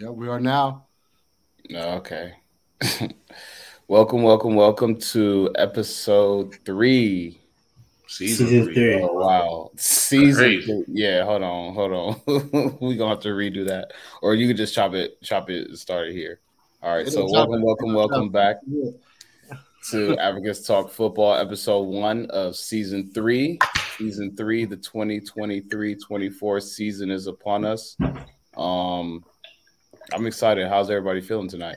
Yeah, we are now. Okay. welcome, welcome, welcome to episode three. Season, Season three. three. Oh wow. Season three. Yeah, hold on, hold on. We're gonna have to redo that. Or you could just chop it, chop it start it here. All right. So welcome, welcome, welcome back to Africa's Talk Football, episode one of season three. Season three, the 2023-24 season is upon us. Um I'm excited. How's everybody feeling tonight?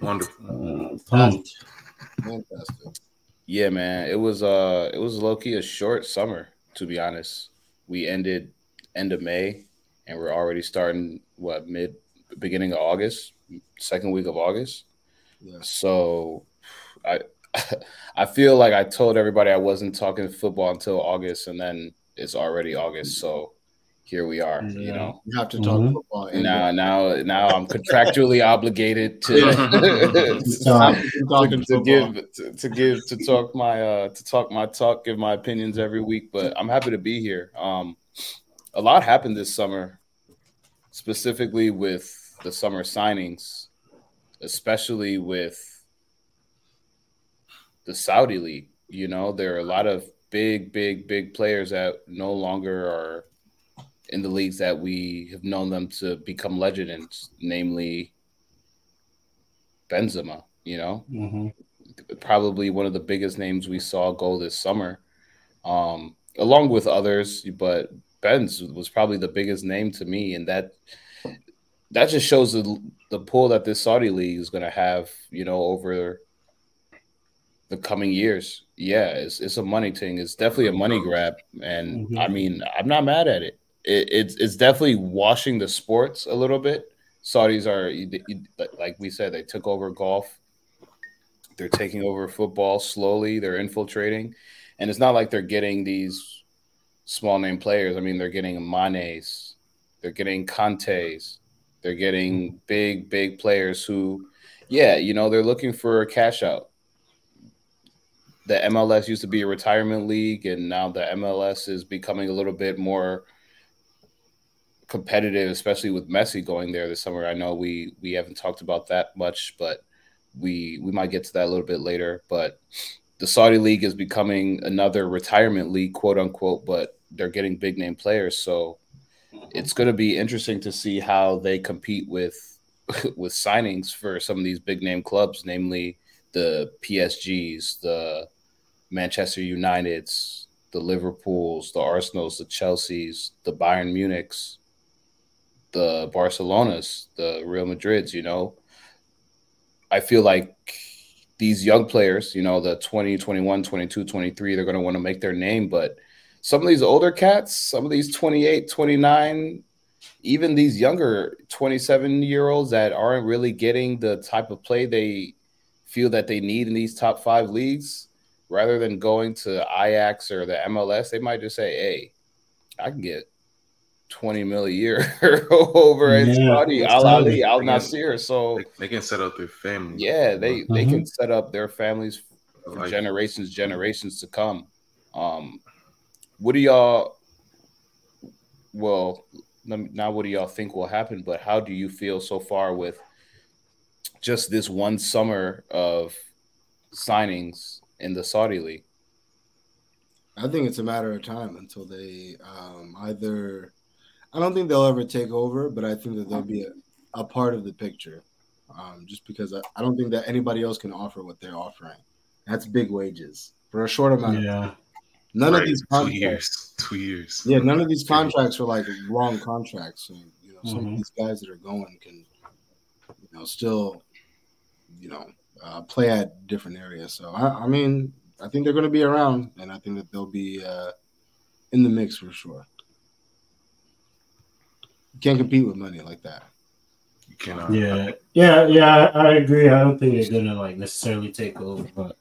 Wonderful. Uh, Fantastic. Yeah, man. It was uh it was low key a short summer, to be honest. We ended end of May and we're already starting what mid beginning of August, second week of August. Yeah. So I I feel like I told everybody I wasn't talking football until August and then it's already August. So here we are. Yeah. You know, you have to talk mm-hmm. football. Now, now, now, I'm contractually obligated to, to, to, give to, to, give to talk my uh to talk my talk, give my opinions every week. But I'm happy to be here. Um, a lot happened this summer, specifically with the summer signings, especially with the Saudi league. You know, there are a lot of big, big, big players that no longer are in the leagues that we have known them to become legends, namely Benzema. You know, mm-hmm. probably one of the biggest names we saw go this summer, um, along with others. But Benz was probably the biggest name to me, and that that just shows the the pull that this Saudi league is going to have. You know, over the coming years. Yeah, it's it's a money thing. It's definitely a money grab, and mm-hmm. I mean, I'm not mad at it it, it's it's definitely washing the sports a little bit. Saudis are like we said, they took over golf. They're taking over football slowly. They're infiltrating, and it's not like they're getting these small name players. I mean, they're getting Manes, they're getting Kantes, they're getting big big players who, yeah, you know, they're looking for a cash out. The MLS used to be a retirement league, and now the MLS is becoming a little bit more competitive, especially with Messi going there this summer. I know we we haven't talked about that much, but we we might get to that a little bit later. But the Saudi league is becoming another retirement league, quote unquote, but they're getting big name players. So it's going to be interesting to see how they compete with with signings for some of these big name clubs, namely the PSGs, the Manchester Uniteds, the Liverpools, the Arsenals, the Chelseas, the Bayern Munichs, the Barcelonas, the Real Madrids, you know. I feel like these young players, you know, the 20, 21, 22, 23, they're going to want to make their name. But some of these older cats, some of these 28, 29, even these younger 27 year olds that aren't really getting the type of play they feel that they need in these top five leagues, rather than going to Ajax or the MLS, they might just say, hey, I can get 20 mil a year over in Saudi, Al Ahli, Al Nassr. So they, they, can set up their family. Yeah, they they mm-hmm. can set up their families for like, generations, generations to come. Um, what do y'all? Well, now what do y'all think will happen? But how do you feel so far with just this one summer of signings in the Saudi league? I think it's a matter of time until they um, either I don't think they'll ever take over, but I think that they'll be a, a part of the picture. Um, just because I, I, don't think that anybody else can offer what they're offering. That's big wages for a short amount yeah. of time. None right. of these contracts, two years, two years. Yeah, none of these contracts are like long contracts. So, you know, mm-hmm. some of these guys that are going can, you know, still, you know, uh, play at different areas. So I, I mean, I think they're going to be around, and I think that they'll be uh, in the mix for sure. You can't compete with money like that. You cannot. Yeah, yeah, yeah. I agree. I don't think they're gonna like necessarily take over, but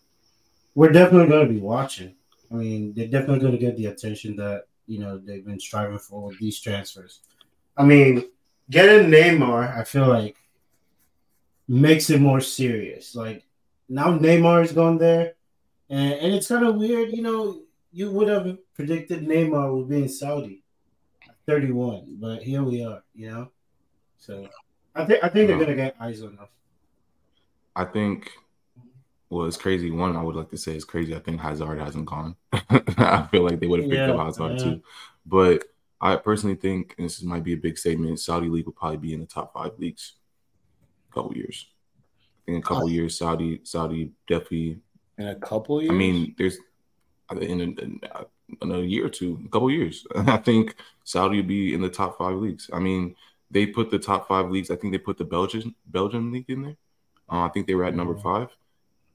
we're definitely gonna be watching. I mean, they're definitely gonna get the attention that you know they've been striving for with these transfers. I mean, getting Neymar, I feel like makes it more serious. Like now Neymar is going there, and, and it's kind of weird. You know, you would have predicted Neymar would be in Saudi. 31, but here we are, you know. So I think I think they're gonna get eyes on us. I think. Well, it's crazy. One, I would like to say it's crazy. I think Hazard hasn't gone. I feel like they would have picked Yeah, up Hazard yeah. too. But I personally think, and this might be a big statement, Saudi league will probably be in the top five leagues. A couple years. In a couple uh, years, Saudi Saudi definitely In a couple years. I mean, there's in a, in a, year or two, a couple years. I think Saudi will be in the top five leagues. I mean, they put the top five leagues. I think they put the Belgian Belgian league in there. Uh, I think they were at number Mhm. five.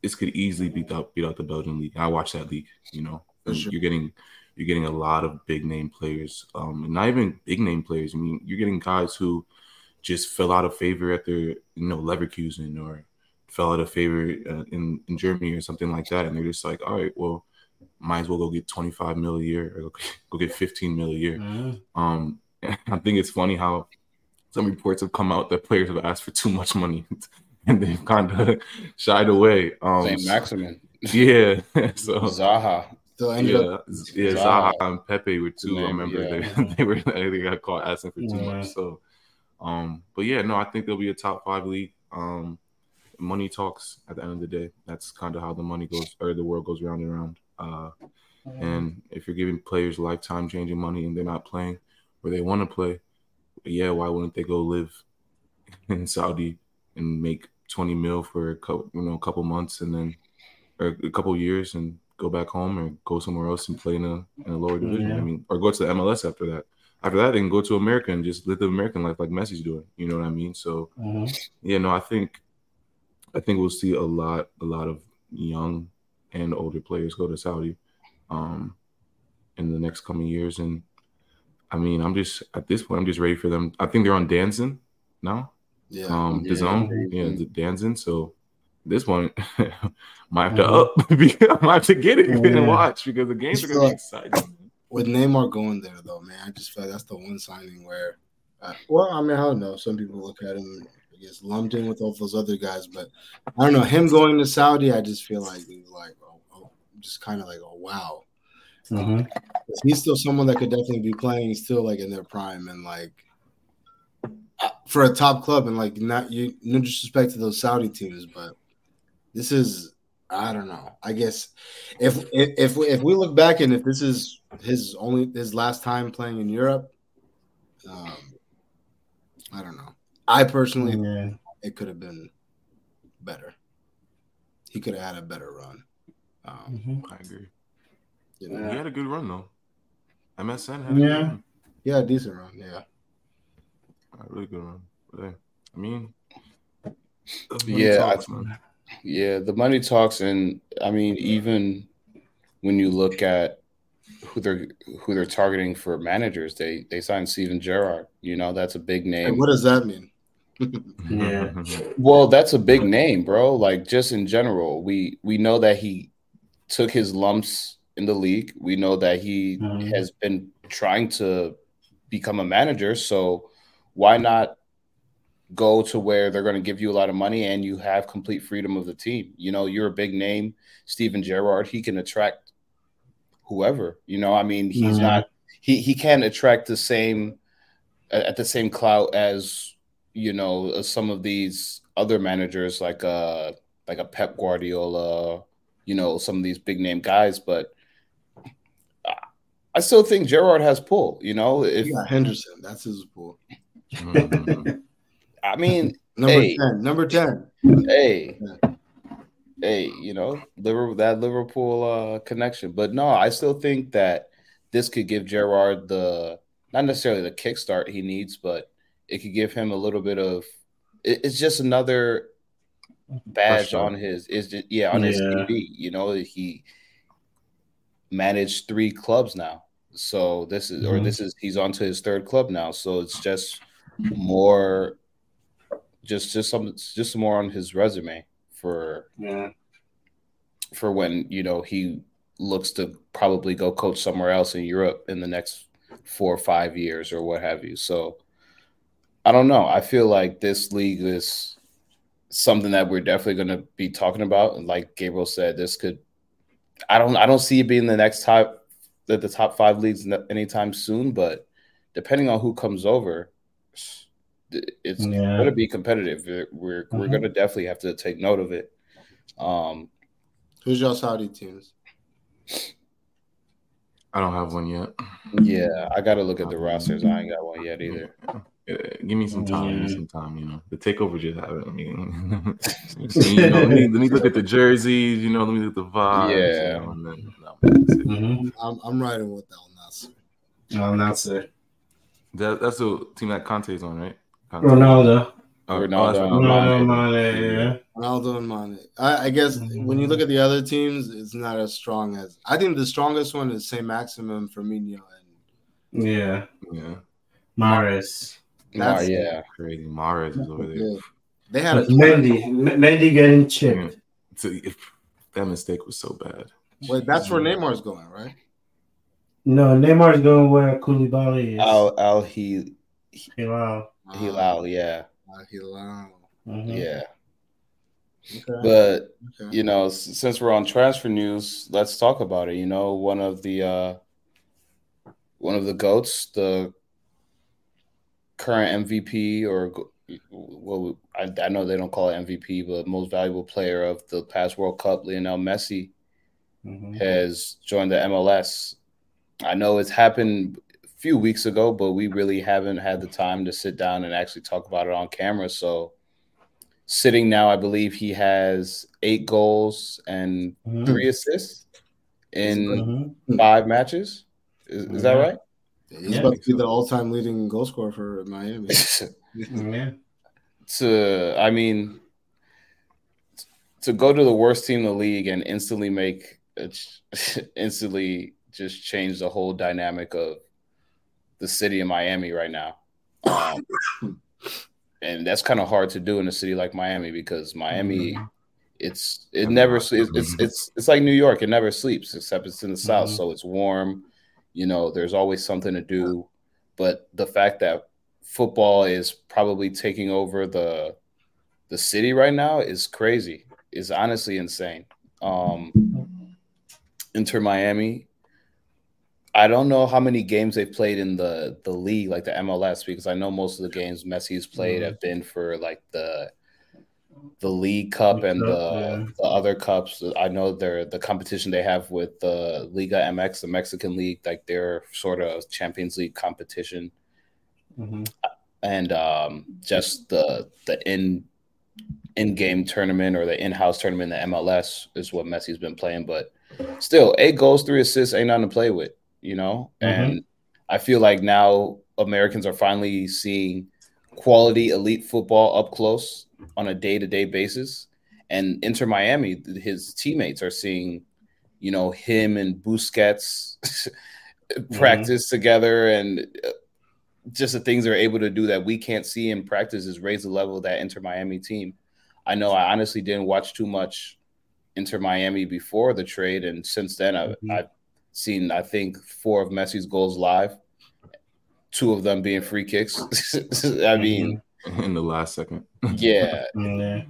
This could easily beat out beat out the Belgian league. I watch that league. You know, And sure. you're getting you're getting a lot of big name players. Um, and not even big name players. I mean, you're getting guys who just fell out of favor at their you know Leverkusen or fell out of favor uh, in in Germany or something like that, and they're just like, all right, well, might as well go get 25 mil a year or go, go get 15 mil a year. Mhm. Um, I think it's funny how some reports have come out that players have asked for too much money and they've kind of shied away. Um, Saint Maximin, yeah, so Zaha. Still ended yeah, up yeah, Zaha. Zaha and Pepe were two. I remember yeah. they, they were they got caught asking for too Yeah. much. So, um, but yeah, no, I think they'll be a top five league. Um, money talks at the end of the day. That's kind of how the money goes, or the world goes round and round. Uh, and if you're giving players lifetime changing money and they're not playing where they want to play, yeah, why wouldn't they go live in Saudi and make 20 mil for a couple, you know, a couple months and then or a couple years and go back home or go somewhere else and play in a in a lower division. Yeah. I mean, or go to the MLS after that. After that, they can go to America and just live the American life like Messi's doing. You know what I mean? So Mhm. yeah, no, I think I think we'll see a lot, a lot of young and older players go to Saudi um in the next coming years. And I mean, I'm just at this point, I'm just ready for them. I think they're on Danzin now. yeah. Um Yeah, the zone. Yeah, the Danzin. So this one might have to Mhm. up because I might have to get it Yeah. and watch because the games are gonna be exciting. With Neymar going there though, man, I just feel like that's the one signing where, uh, well, I mean, I don't know. Some people look at him, I guess, lumped in with all those other guys, but I don't know. Him going to Saudi, I just feel like he's like, just kind of like, oh wow. Mhm. He's still someone that could definitely be playing. He's still like in their prime and like uh, for a top club and like not you no disrespect to those Saudi teams, but this is I don't know. I guess if if if we, if we look back and if this is his only his last time playing in Europe, um, I don't know. I personally Yeah. it could have been better. He could have had a better run. Um, Mhm. I agree. you He had a good run though. MSN had a Yeah. good run. yeah, decent run. Yeah, A really good run. But, hey, I mean, Yeah, I- talks, man. Yeah, the money talks, and I mean, even when you look at who they're who they're targeting for managers, they they signed Steven Gerrard. You know, that's a big Hey, name. what does that mean? Yeah. Well, that's a big name, bro. Like just in general, we we know that he took his lumps in the league. We know that he Mhm. has been trying to become a manager. So why not go to where they're going to give you a lot of money and you have complete freedom of the team? You know, you're a big name, Steven Gerrard. He can attract whoever. You know, I mean, he's Mhm. not he he can't attract the same at the same clout as you know some of these other managers like uh like a Pep Guardiola, you know, some of these big name guys, but I- I still think Gerrard has pull, you know, if Yeah, Henderson. That's his pull. Mhm. I mean, Number Hey. ten. Number ten. hey, hey, you know, Liverpool that Liverpool uh connection. But no, I still think that this could give Gerrard the not necessarily the kickstart he needs, but it could give him a little bit of it- it's just another badge on his is just, yeah on his Yeah. TV. You know, he managed three clubs now. So this is or Mhm. this is he's on to his third club now. So it's just more just just some just more on his resume for Yeah. for when you know he looks to probably go coach somewhere else in Europe in the next four or five years or what have you. So I don't know. I feel like this league is something that we're definitely going to be talking about. And like Gabriel said, this could. I don't. I don't see it being the next top, the, the top five leagues anytime soon. But depending on who comes over, it's Yeah. going to be competitive. We're we're, we're going to definitely have to take note of it. Um, Who's your Saudi teams? I don't have one yet. yeah, I got to look at the rosters. I ain't got one yet either. Yeah, give me some time. Give me some time. You know, the takeover just happened. I mean, you know, let me, let me look at the jerseys. You know, let me look at the vibes. Yeah. You know, and then, no, that's it. Mhm. I'm, I'm riding with Al Nassr. Oh, that's it. That, that's the team that Kante's on, right? Kante. Ronaldo. Oh, Ronaldo. that's right. Ronaldo, Mane. Mane, yeah. Ronaldo and Mane. I, I guess when you look at the other teams, it's not as strong as I think the strongest one is Saint Maximin, Firmino, and Yeah. Yeah, Mahrez. Nah, That's- yeah, crazy. Mahrez is over there. yeah. they had a Mendy. M- Mendy getting chipped. So if that mistake was so bad. Wait, that's where Neymar's going, right? No, Neymar's going where Koulibaly is. Al Al He Hilal. Hilal, yeah, Uh, Hilal. Mhm. yeah. Okay. But okay. you know, since we're on transfer news, let's talk about it. You know, one of the uh one of the goats, the current MVP or well, I, I know they don't call it MVP, but most valuable player of the past World Cup, Lionel Messi, Mhm. has joined the MLS. I know it's happened a few weeks ago, but we really haven't had the time to sit down and actually talk about it on camera. So, sitting now, I believe he has eight goals and Mhm. three assists in Mhm. five matches. Is, is that Mhm. right? He's Yeah. about to be the all-time leading goal scorer for Miami. Yeah. to I mean to go to the worst team in the league and instantly make instantly just change the whole dynamic of the city of Miami right now. Um, and that's kind of hard to do in a city like Miami because Miami it's it never it's it's it's, it's like New York it never sleeps except it's in the south Mhm. so it's warm you know there's always something to do. But the fact that football is probably taking over the the city right now is crazy is honestly insane. Um Inter Miami I don't know how many games they've played in the the league like the MLS because I know most of the games Messi's played Mhm. have been for like the the League Cup League and Cup, the, yeah. the other cups. I know they're the competition they have with the Liga MX, the Mexican league, like their sort of Champions League competition, Mhm. and um, just the the in in game tournament or the in house tournament, the MLS is what Messi's been playing. But still, eight goals, three assists ain't nothing to play with, you know. Mhm. And I feel like now Americans are finally seeing quality elite football up close on a day to day basis. And Inter Miami, his teammates are seeing, you know, him and Busquets practice together and uh, just the things they're able to do that we can't see in practice is raise the level of that Inter Miami team. I know I honestly didn't watch too much Inter Miami before the trade, and since then I've, Mhm. I've seen I think four of Messi's goals live, two of them being free kicks. I mean, in the last second. yeah, Yeah.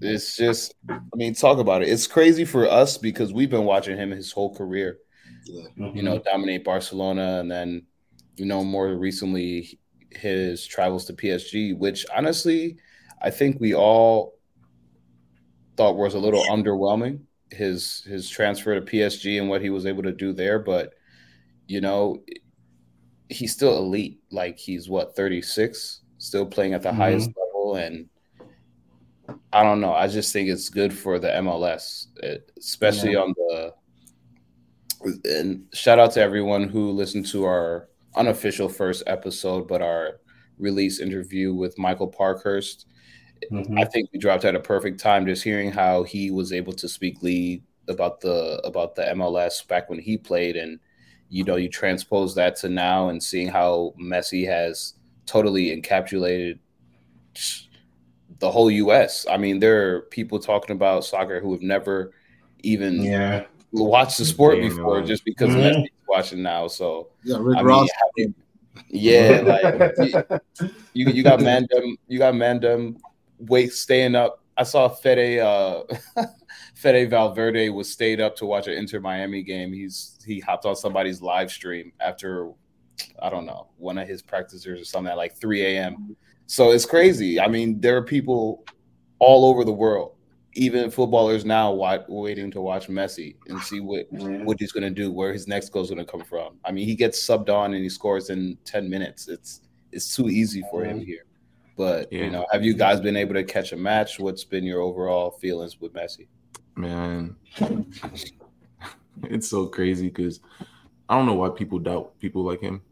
it's just I mean, talk about it. It's crazy for us because we've been watching him his whole career. Yeah. Mhm. you know, dominate Barcelona, and then, you know, more recently his travels to PSG, which honestly, I think we all thought was a little underwhelming. His his transfer to PSG and what he was able to do there, but you know, he's still elite. Like he's what thirty six, still playing at the Mhm. highest level, and I don't know. I just think it's good for the MLS, especially Yeah. on the and shout out to everyone who listened to our unofficial first episode, but our release interview with Michael Parkhurst. Mhm. I think we dropped at a perfect time just hearing how he was able to speak lead about the about the MLS back when he played and you know you transpose that to now and seeing how Messi has totally encapsulated the whole US. I mean there are people talking about soccer who have never even Yeah. watched the sport Damn, before right. just because Mhm. Messi's watching now. So Yeah, Rick I Ross. having- yeah, like you you got Mandem, you got Mandem wait staying up. I saw Fede uh Fede Valverde was stayed up to watch an Inter Miami game. He's he hopped on somebody's live stream after I don't know, one of his practices or something at like 3 a.m. So it's crazy. I mean, there are people all over the world, even footballers now, waiting to watch Messi and see what what he's going to do, where his next goal is going to come from. I mean, he gets subbed on and he scores in ten minutes. It's it's too easy for him mm-hmm. here. But yeah. you know, have you guys been able to catch a match? What's been your overall feelings with Messi? Man, it's so crazy because I don't know why people doubt people like him.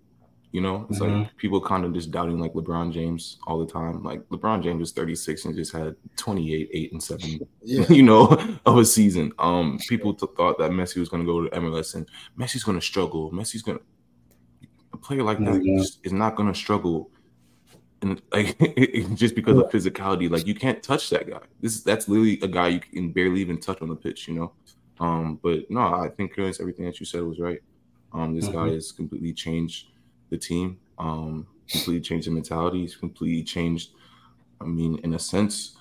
You know, it's mm-hmm. like people kind of just doubting like LeBron James all the time. Like LeBron James was 36 and just had 28, 8, and 7, yeah. you know, of a season. Um, people t- thought that Messi was going to go to MLS and Messi's going to struggle. Messi's going to a player like that mm-hmm. is, is not going to struggle and like just because of physicality, like you can't touch that guy. This that's literally a guy you can barely even touch on the pitch, you know. Um, but no, I think everything that you said was right. Um, this mm-hmm. guy has completely changed the team, um, completely changed the mentality. He's completely changed. I mean, in a sense,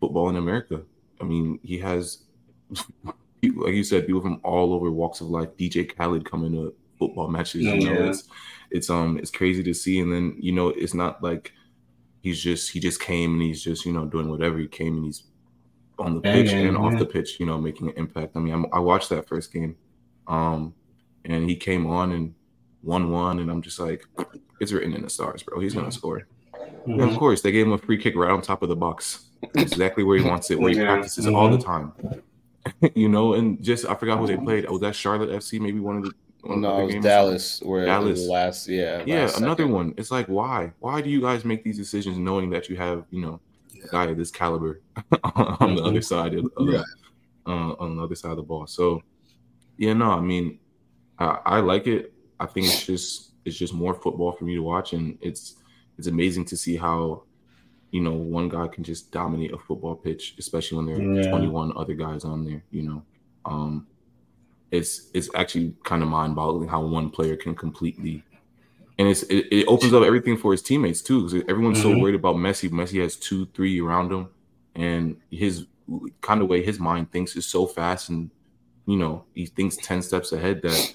football in America. I mean, he has, like you said, people from all over walks of life. DJ Khaled coming to football matches. Yeah, you know, it's it's um it's crazy to see. And then you know, it's not like he's just he just came and he's just you know doing whatever he came and he's on the pitch and off the pitch, you know, making an impact. I mean, I'm, i watched that first game, um, and he came on and one one, and I'm just like, it's written in the stars, bro. He's gonna score. Mm-hmm. Of course, they gave him a free kick right on top of the box, exactly where he wants it, where he yeah. practices mm-hmm. all the time. you know, and just I forgot who they played. Oh, that Charlotte FC, maybe one of the. No, it was Dallas. Where Dallas last, yeah, yeah, another second. one. It's like, why? Why do you guys make these decisions knowing that you have, you know, yeah. a guy of this caliber on the other mm-hmm. side of, of yeah. uh, on the other side of the ball? So, yeah, no, I mean, I, I like it. I think it's just it's just more football for me to watch, and it's it's amazing to see how you know one guy can just dominate a football pitch, especially when there are yeah. 21 other guys on there. You know, um, it's it's actually kind of mind-boggling how one player can completely and it's it, it, opens up everything for his teammates too because everyone's mm-hmm. so worried about Messi. Messi has two, three around him, and his kind of way his mind thinks is so fast, and you know he thinks ten steps ahead that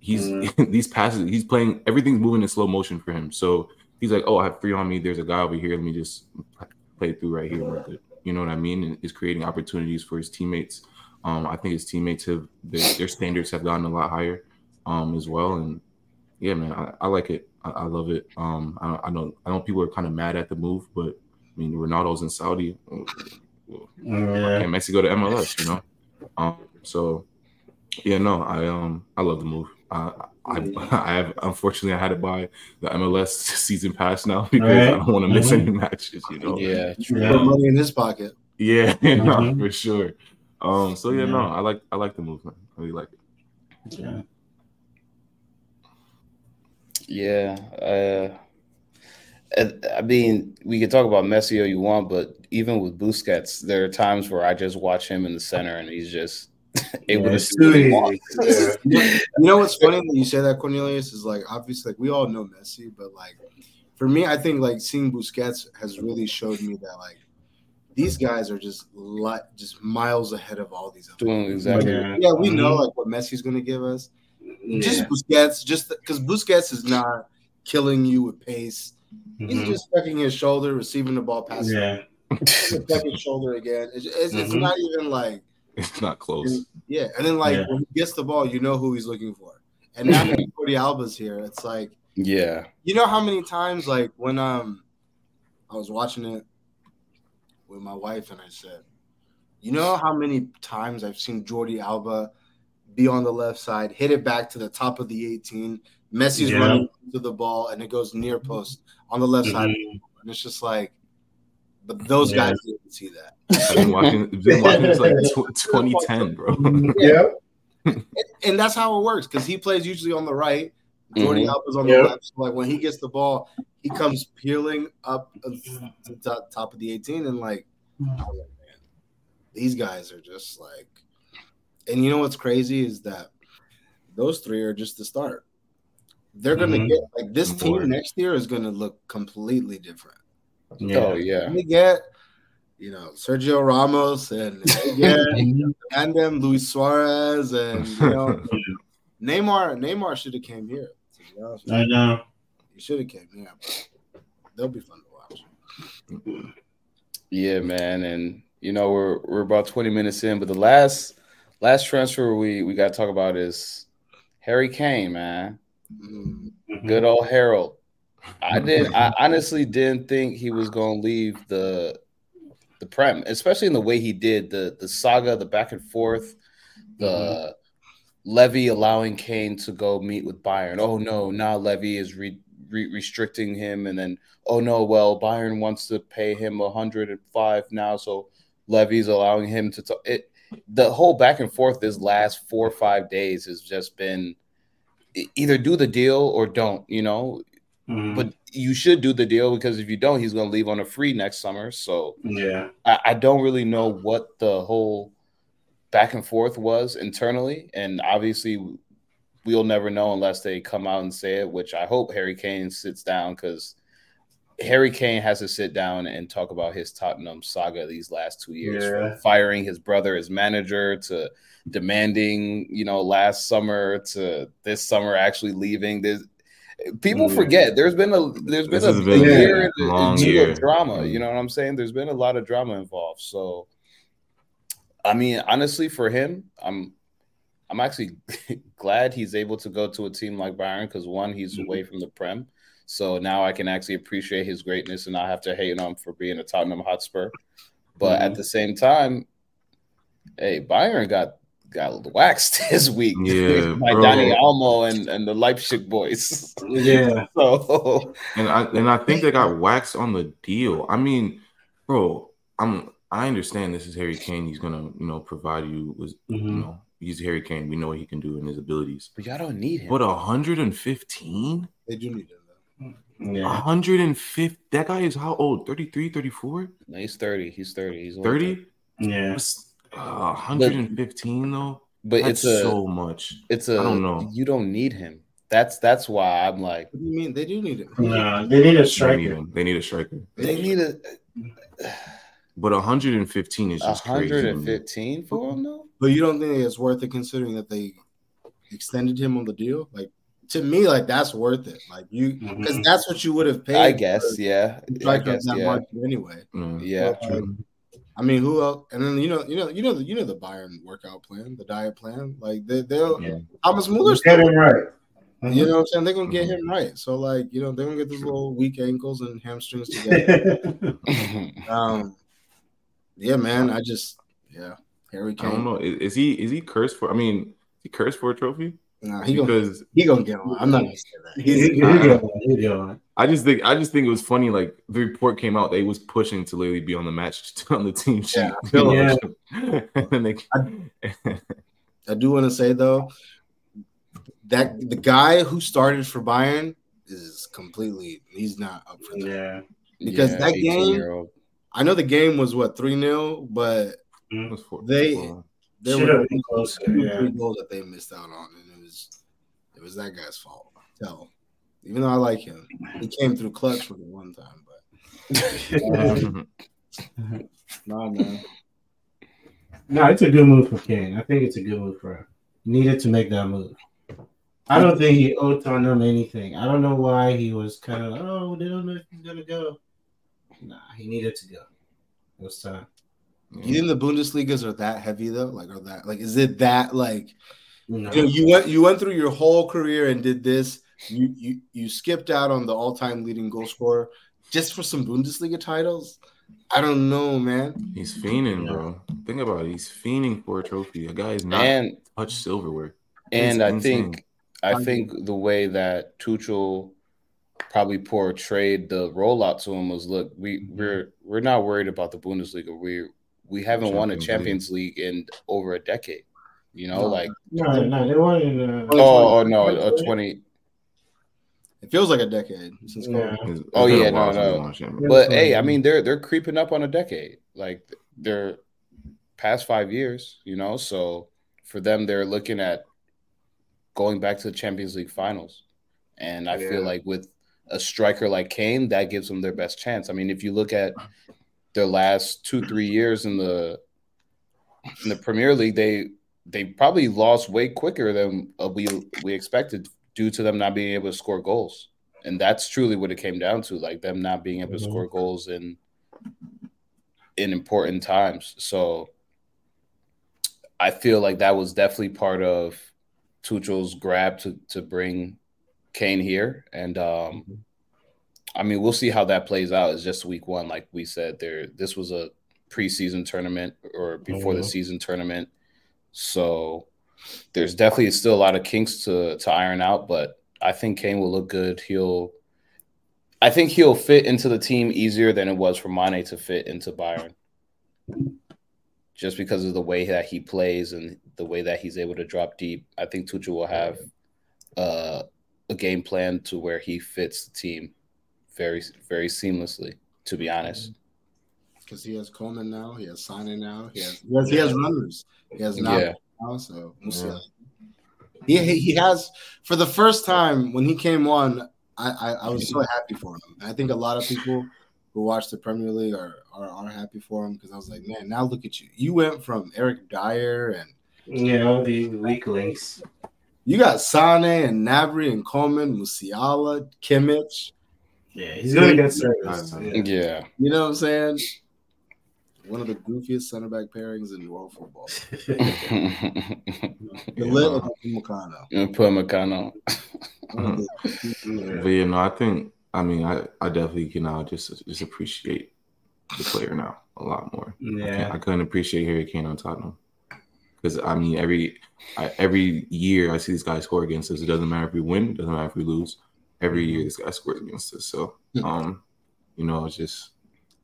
he's mm. these passes he's playing everything's moving in slow motion for him so he's like oh i have three on me there's a guy over here let me just play through right here you know what i mean and is creating opportunities for his teammates um, i think his teammates have their, their, standards have gotten a lot higher um, as well and yeah man i, I like it I, I, love it um, I, I, know i know people are kind of mad at the move but i mean ronaldo's in saudi yeah. can messi go to mls you know um, so yeah no i um i love the move uh, I, I have unfortunately I had to buy the MLS season pass now because right. I don't want to miss mm-hmm. any matches. You know. Yeah, true. Put money in his pocket. Yeah, mm-hmm. for sure. Um. So yeah, yeah, no, I like I like the movement. I really like it. Yeah. Yeah. Uh, I mean, we can talk about Messi all you want, but even with Busquets, there are times where I just watch him in the center and he's just able yeah, to yeah. You know what's funny that you say that Cornelius is like obviously like we all know Messi, but like for me, I think like seeing Busquets has really showed me that like these guys are just like just miles ahead of all these. Other Doing exactly. yeah, yeah, we know like what Messi's gonna give us. Yeah. Just Busquets, just because Busquets is not killing you with pace. Mm-hmm. He's just tucking his shoulder, receiving the ball, passing. Yeah. Second shoulder again. It's, it's, mm-hmm. it's not even like It's not close. Yeah, and then like yeah. when he gets the ball, you know who he's looking for. And now that Jordi Alba's here, it's like, yeah, you know how many times like when um I was watching it with my wife, and I said, you know how many times I've seen Jordi Alba be on the left side, hit it back to the top of the 18. Messi's yeah. running to the ball, and it goes near post on the left mm-hmm. side, and it's just like but those yeah. guys didn't see that. I've been watching, been watching this like 2010, bro. Yeah. and, and, that's how it works because he plays usually on the right. Jordi mm-hmm. Alba's on the yep. left. So like when he gets the ball, he comes peeling up to the top of the 18 and like, man, these guys are just like, and you know what's crazy is that those three are just the start. They're gonna mm-hmm. get like this team next year is gonna look completely different. Yeah. Oh yeah. They get you know Sergio Ramos and and them Luis Suarez and you know Neymar. Neymar should have came here. I know he should have came here. But they'll be fun to watch. Yeah, man, and you know we're we're about twenty minutes in, but the last last transfer we we got to talk about is Harry Kane, man. Mm. Good old Harold. I did. I honestly didn't think he was going to leave the the prem, especially in the way he did the the saga, the back and forth, the Mhm. Levy allowing Kane to go meet with Bayern. Oh no, now Levy is re, re- restricting him, and then oh no, well Bayern wants to pay him a hundred and five now, so Levy's allowing him to talk. It the whole back and forth this last four or five days has just been either do the deal or don't. You know, Mhm. but you should do the deal because if you don't, he's going to leave on a free next summer. So yeah, I, I don't really know what the whole back and forth was internally, and obviously we'll never know unless they come out and say it. Which I hope Harry Kane sits down because Harry Kane has to sit down and talk about his Tottenham saga these last two years, Yeah. from firing his brother as manager to demanding, you know, last summer to this summer actually leaving. There's people Yeah. forget there's been a there's been This a has been a year in- long year. of drama. Mm. You know what I'm saying? There's been a lot of drama involved. So, I mean, honestly, for him, I'm I'm actually glad he's able to go to a team like Bayern because one, he's Mhm. away from the Prem. So now I can actually appreciate his greatness and not have to hate him for being a Tottenham Hotspur. But at Mhm. the same time, hey, Bayern got got waxed this week Yeah, by bro. Dani Olmo and, and the Leipzig boys. yeah. so and I and I think they got waxed on the deal. I mean, bro, I'm I understand this is Harry Kane. He's gonna you know provide you with you Mhm. know he's Harry Kane. We know what he can do and his abilities. but y'all don't need him. But 115, They do need him though. Yeah. 150. That guy is how old? 33, 34, No, he's 30. He's 30. He's 30. Yeah. What's- Uh, 115 though. But That's it's a so much. it's a I don't know. you don't need him. That's that's why I'm like What do you mean? They do need him. Nah, they need a They need striker. him. They need a striker. they need a But 115 is just crazy. 115 for him though. But you don't think it's worth it considering that they extended him on the deal? Like to me, like that's worth it. Like you, because Mhm. that's what you would have paid. I guess, for yeah. a I striker guess, that yeah. much anyway. Yeah. Yeah. Um, I mean, who else? And then you know, you know, you know, the, you know the Bayern workout plan, the diet plan. Like they, they'll Yeah. Thomas Muller. Get him right. You know what I'm saying? They're gonna get Mhm. him right. So like, you know, they're gonna get these little weak ankles and hamstrings together. um, yeah, man. I just, yeah, Harry I don't know. Is, is he is he cursed for? I mean, is he cursed for a trophy? Nah, he gonna Because he gonna get one. I'm not gonna say that. He- he- he go, he go. I just think I just think it was funny. Like the report came out, they was pushing to literally be on the match on the team sheet. Yeah, I Yeah. and they, I do want to say though that the guy who started for Bayern is completely he's not up for that. Yeah. Because that game- 18-year-old. I know the game was what three 0 but it was four- They- four. there Should were have been closer. two Yeah. three goals that they missed out on, and it was it was that guy's fault. Tell, even though I like him, he came through clutch for the one time, but um, nah, man. No, it's a good move for Kane. I think it's a good move for him. Needed to make that move. I don't think he owed Tottenham anything. I don't know why he was kind of oh they don't know if he's gonna go. Nah, he needed to go. It was time. You think the Bundesligas are that heavy though? Like, are that like is it that like No. you know you went you went through your whole career and did this? You you you skipped out on the all time leading goal scorer just for some Bundesliga titles? I don't know, man. He's fiending, bro. Think about it. He's fiending for a trophy. A guy is not And touched silverware. and It's I insane. think I think the way that Tuchel probably portrayed the rollout to him was look, we we're we're not worried about the Bundesliga. We we haven't won a Champions Champions League in over a decade. You know, No. like no, no, they wanted. Uh, oh, oh no, a 20 It feels like a decade since Yeah. COVID. It's- it's Oh, yeah, no, no. we won a championship. But Yeah. hey, I mean they're they're creeping up on a decade. Like they're past five years, you know. So for them, they're looking at going back to the Champions League finals. And I feel like with a striker like Kane, that gives them their best chance. I mean, if you look at their last two, three years in the in the Premier League, they they probably lost way quicker than uh, we we expected due to them not being able to score goals. And that's truly what it came down to, like them not being able to Mhm. score goals in in important times. So I feel like that was definitely part of Tuchel's grab to to bring Kane here, and um, I mean we'll see how that plays out. It's just week one, like we said. There, this was a preseason tournament or before mm-hmm. the season tournament, so there's definitely still a lot of kinks to to iron out. But I think Kane will look good. He'll, I think he'll fit into the team easier than it was for Mane to fit into Bayern just because of the way that he plays and the way that he's able to drop deep. I think Tuchel will have uh, a game plan to where he fits the team very, very seamlessly. To be honest, because he has Coman now, he has Sané now, he has he has, he has runners, he has now, yeah. now so we'll see. Yeah. He he has for the first time when he came on. I, I, I was so happy for him. I think a lot of people who watch the Premier League are are, are happy for him because I was like, man, now look at you. You went from Eric Dier and you know the weak links. You got Sane and Gnabry and Coman, Musiala, Kimmich. Yeah, he's gonna get service. Yeah. yeah. You know what I'm saying? One of the goofiest center back pairings in world football. the lit of Upamecano. Upamecano. but you know, I think I mean, I, I definitely can now just just appreciate the player now a lot more. Yeah, I, I couldn't appreciate Harry Kane on Tottenham because I mean every I, every year I see these guys score against us. It doesn't matter if we win, it doesn't matter if we lose. Every year this guy scores against us. So um, you know, it's just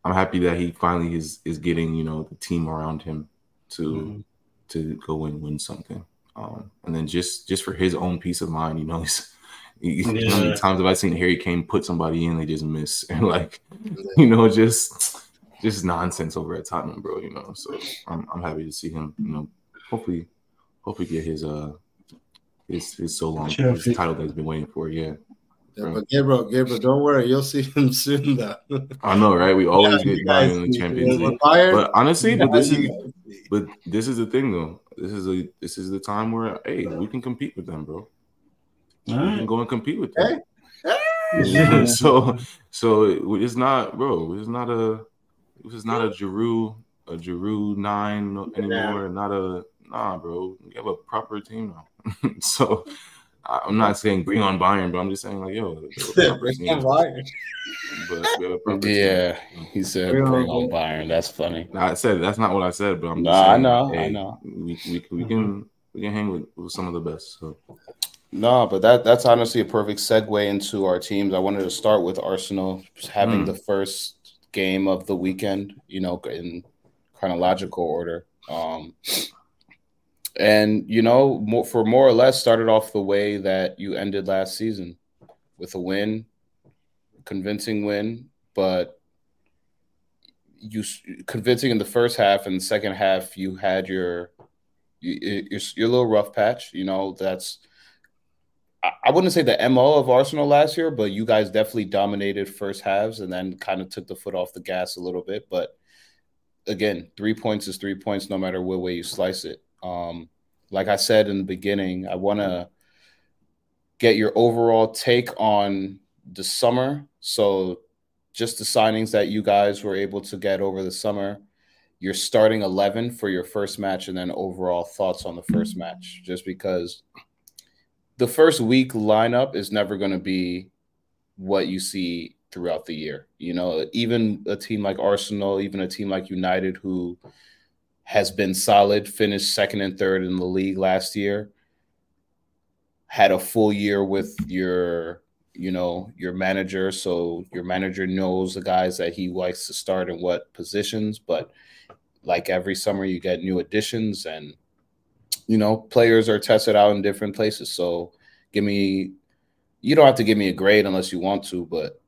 I'm happy that he finally is is getting you know the team around him to mm-hmm. to go and win something. Um, and then just just for his own peace of mind, you know, he's yeah. How many times have I seen Harry Kane put somebody in, they just miss, and like, you know, just just nonsense over at Tottenham, bro. You know, so I'm I'm happy to see him. You know, hopefully, hopefully get his uh his his so long his title that he's been waiting for. Yeah. Yeah, but Gabriel, Gabriel, don't worry, you'll see him soon. Though I know, right? We always yeah, get Bayern in the Champions League. But honestly, but this is but this is the thing though. This is a this is the time where hey, we can compete with them, bro. All right. can go and compete with them. Hey. so so it's not, bro. It's not a it's not a Giroud a Giroud nine anymore. Not a nah, bro. We have a proper team now. so I'm not saying bring on Bayern, but I'm just saying like, yo, bring on Bayern. But yeah, he said bring, bring on Bayern. That's funny. Nah, I said that's not what I said, but I'm. Nah, saying, I know, hey, I know. We we, we can we can hang with, with some of the best. So no, but that that's honestly a perfect segue into our teams. I wanted to start with Arsenal having mm. the first game of the weekend, you know, in chronological order. Um, and you know, more, for more or less started off the way that you ended last season with a win, convincing win, but you convincing in the first half and the second half you had your your, your little rough patch. You know, that's I wouldn't say the MO of Arsenal last year, but you guys definitely dominated first halves and then kind of took the foot off the gas a little bit. But again, three points is three points no matter what way you slice it. Um, like I said in the beginning, I want to get your overall take on the summer. So, just the signings that you guys were able to get over the summer, your starting 11 for your first match, and then overall thoughts on the first match, just because the first week lineup is never going to be what you see throughout the year. You know, even a team like Arsenal, even a team like United, who has been solid, finished second and third in the league last year, had a full year with your, you know, your manager. So your manager knows the guys that he likes to start in what positions. But like every summer, you get new additions and you know, players are tested out in different places. So give me, you don't have to give me a grade unless you want to, but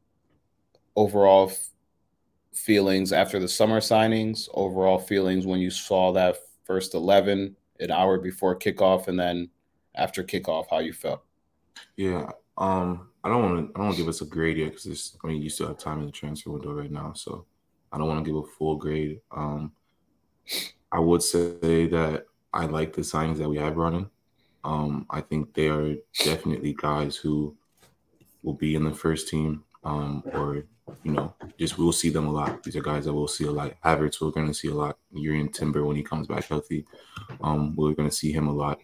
overall feelings after the summer signings, overall feelings when you saw that first 11 an hour before kickoff and then after kickoff, how you felt. Yeah. Um, I don't want to. I don't give us a grade yet because I mean you still have time in the transfer window right now, so I don't want to give a full grade. Um, I would say that I like the signings that we have running. Um, I think they are definitely guys who will be in the first team um, or you know, just we'll see them a lot. These are guys that we'll see a lot. Havertz, we're going to see a lot. Jurrien Timber when he comes back healthy, um, we're going to see him a lot.